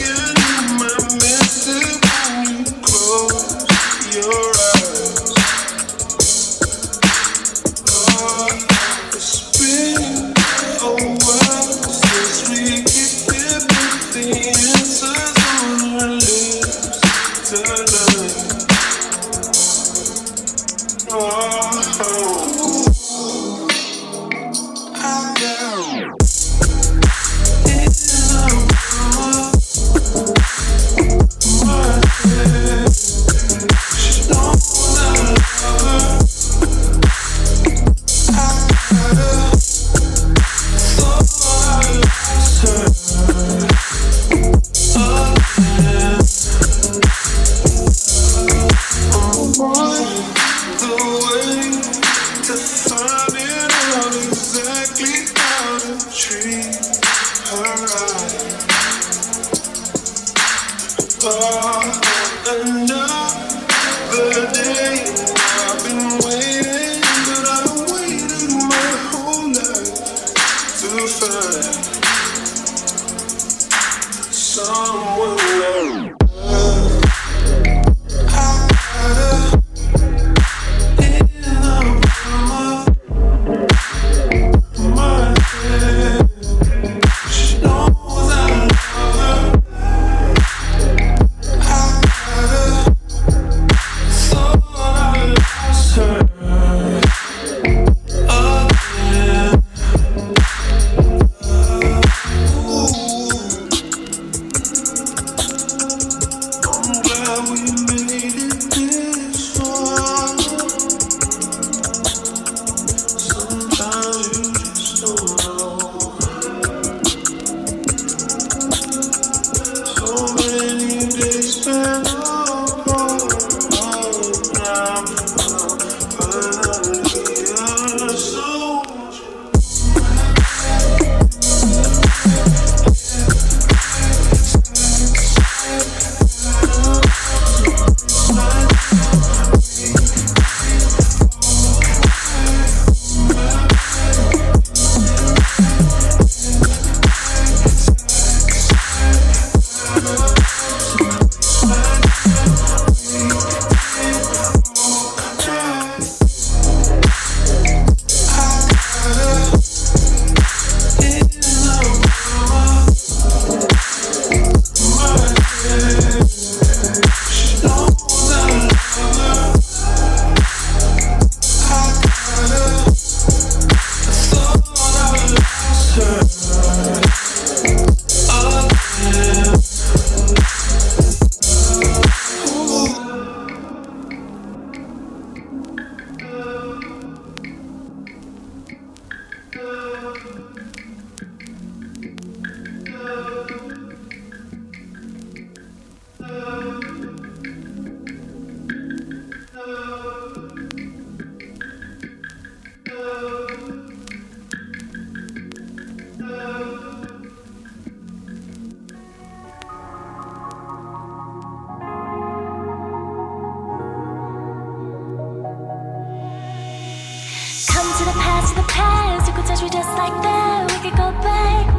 you. to the past. You could touch me just like that. We could go back.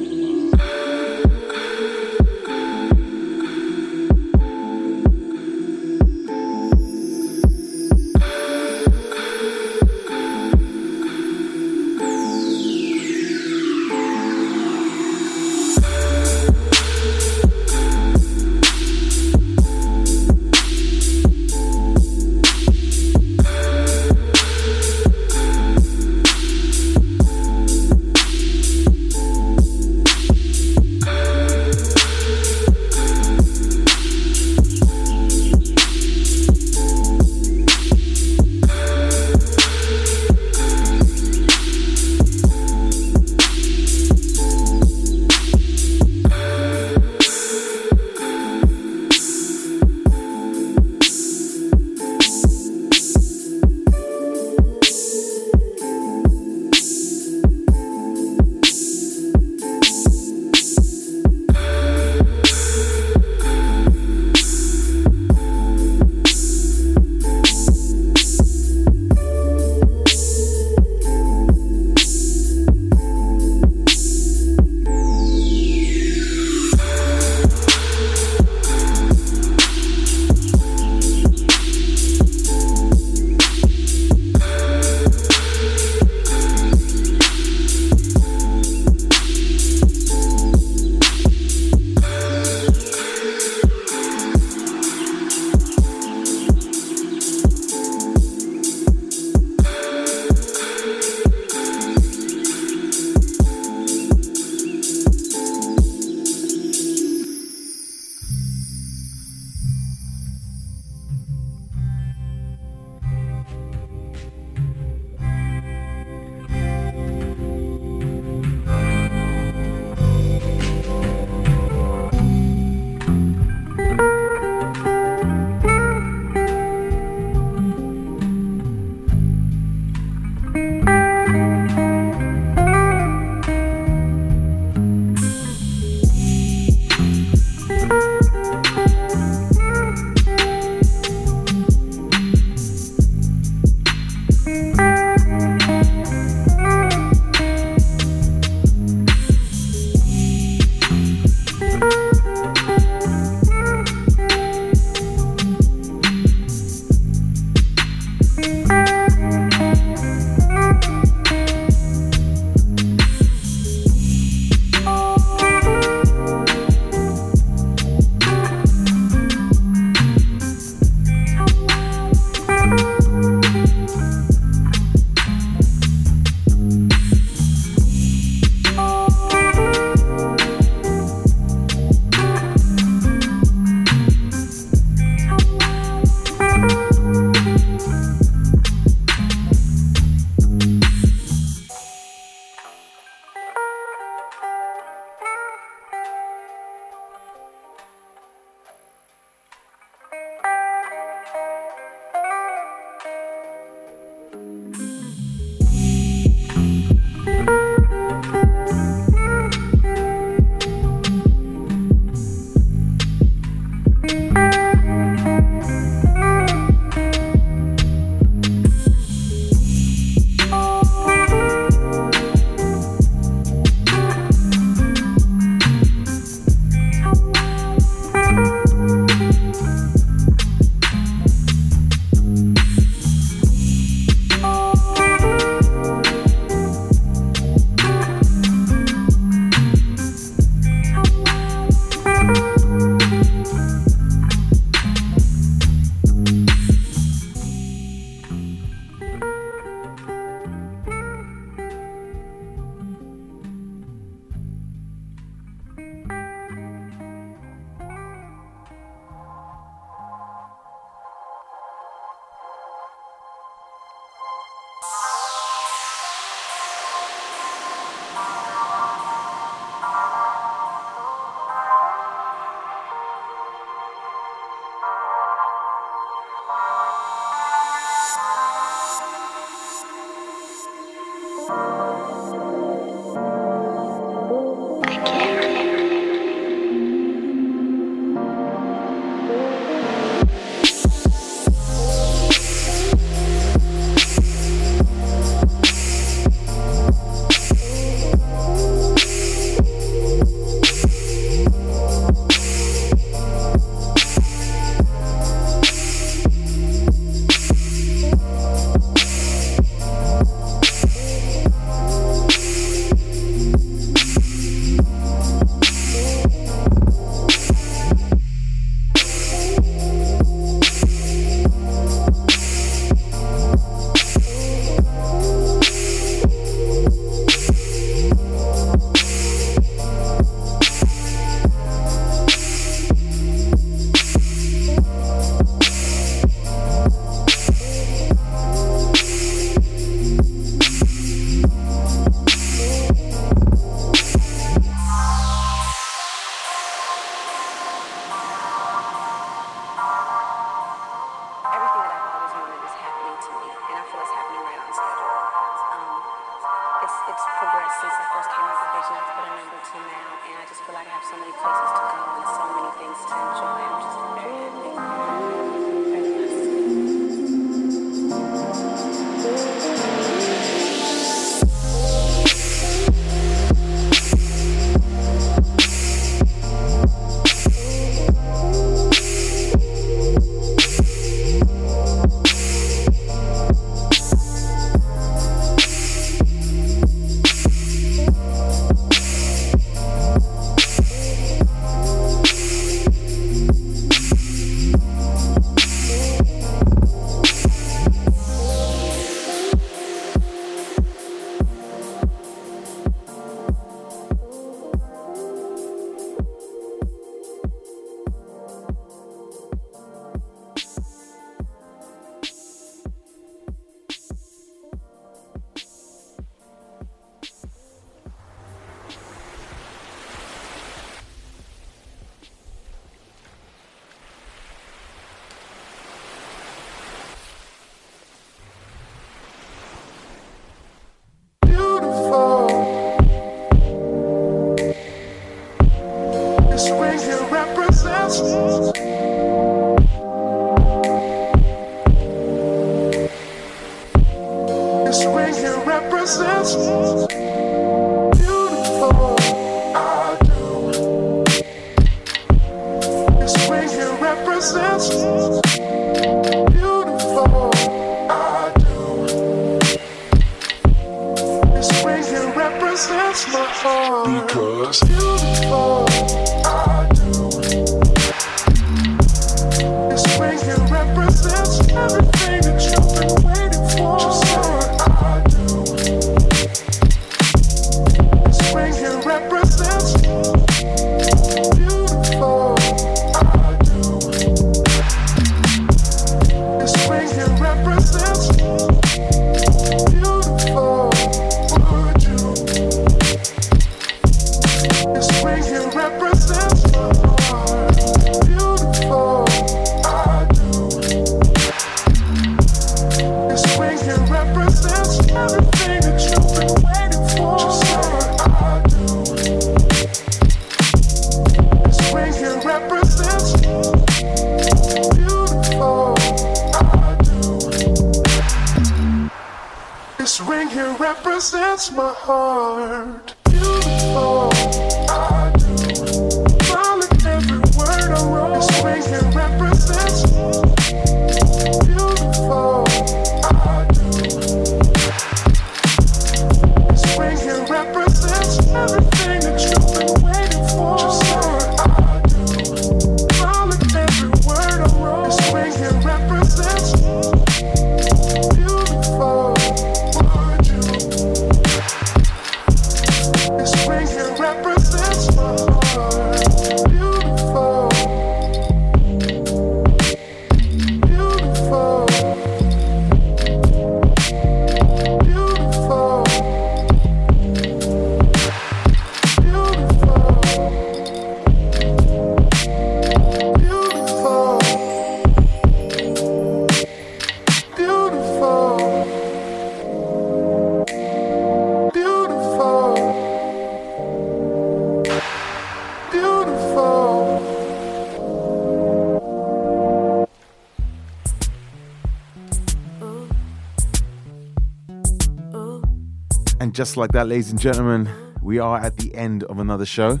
Just like that, ladies and gentlemen, we are at the end of another show.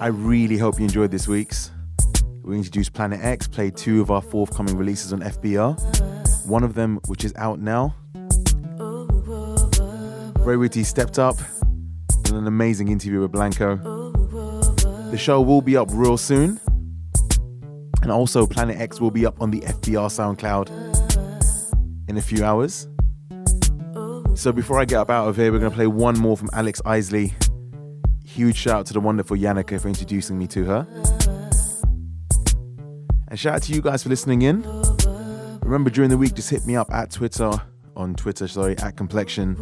I really hope you enjoyed this week's. We introduced Planet Next, played two of our forthcoming releases on FBR. One of them, which is out now. Rae Whitte stepped up in an amazing interview with Blanco. The show will be up real soon. And also, Planet Ex will be up on the FBR SoundCloud in a few hours. So before I get up out of here, we're going to play one more from Alex Isley. Huge shout out to the wonderful Yannicka for introducing me to her. And shout out to you guys for listening in. Remember, during the week, just hit me up at Twitter, on Twitter, sorry, at Complexion,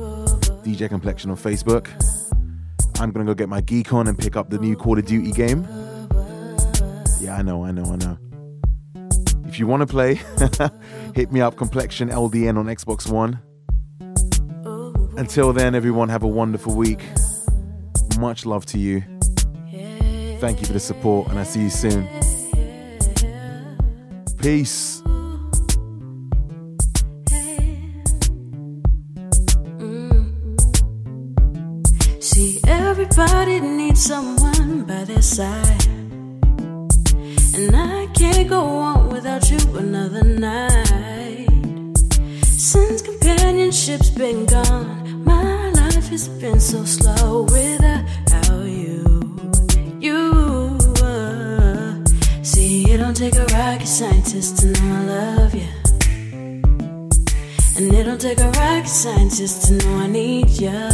DJ Complexion on Facebook. I'm going to go get my geek on and pick up the new Call of Duty game. Yeah, I know, I know, I know. If you want to play, hit me up, Complexion LDN on Xbox One. Until then, everyone, have a wonderful week. Much love to you. Thank you for the support, and I'll see you soon. Peace. See, everybody needs someone by their side. And I can't go on without you another night. Since companionship's been gone, has been so slow without you. You, uh, see, it don't take a rocket scientist to know I love you. And it don't take a rocket scientist to know I need you.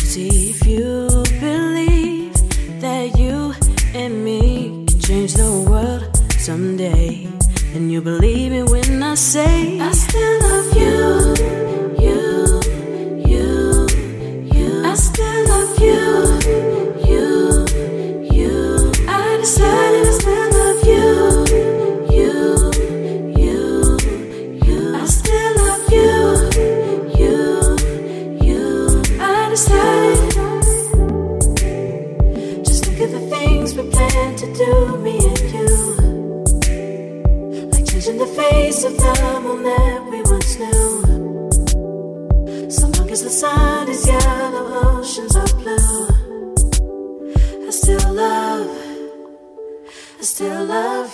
See if you believe that you and me can change the world someday. And you believe me when I say I still love you. You, face of the moon that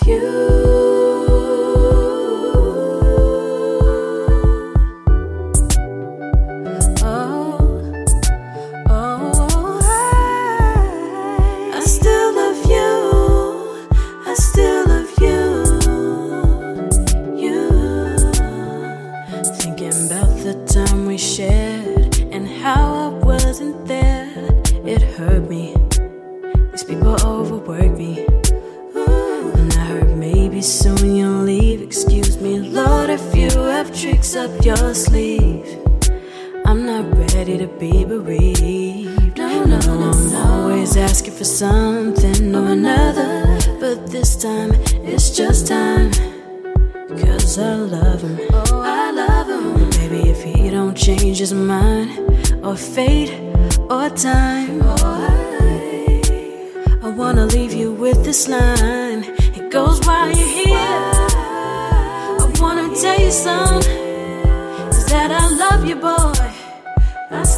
you. Be bereaved. No, no, no, I'm always asking for something or another. But this time, it's just time. Cause I love him. Oh, I love him. But baby, if he don't change his mind, or fate, or time, I, I wanna leave you with this line. It goes while you're here. I wanna tell you something. Is that I love you, boy.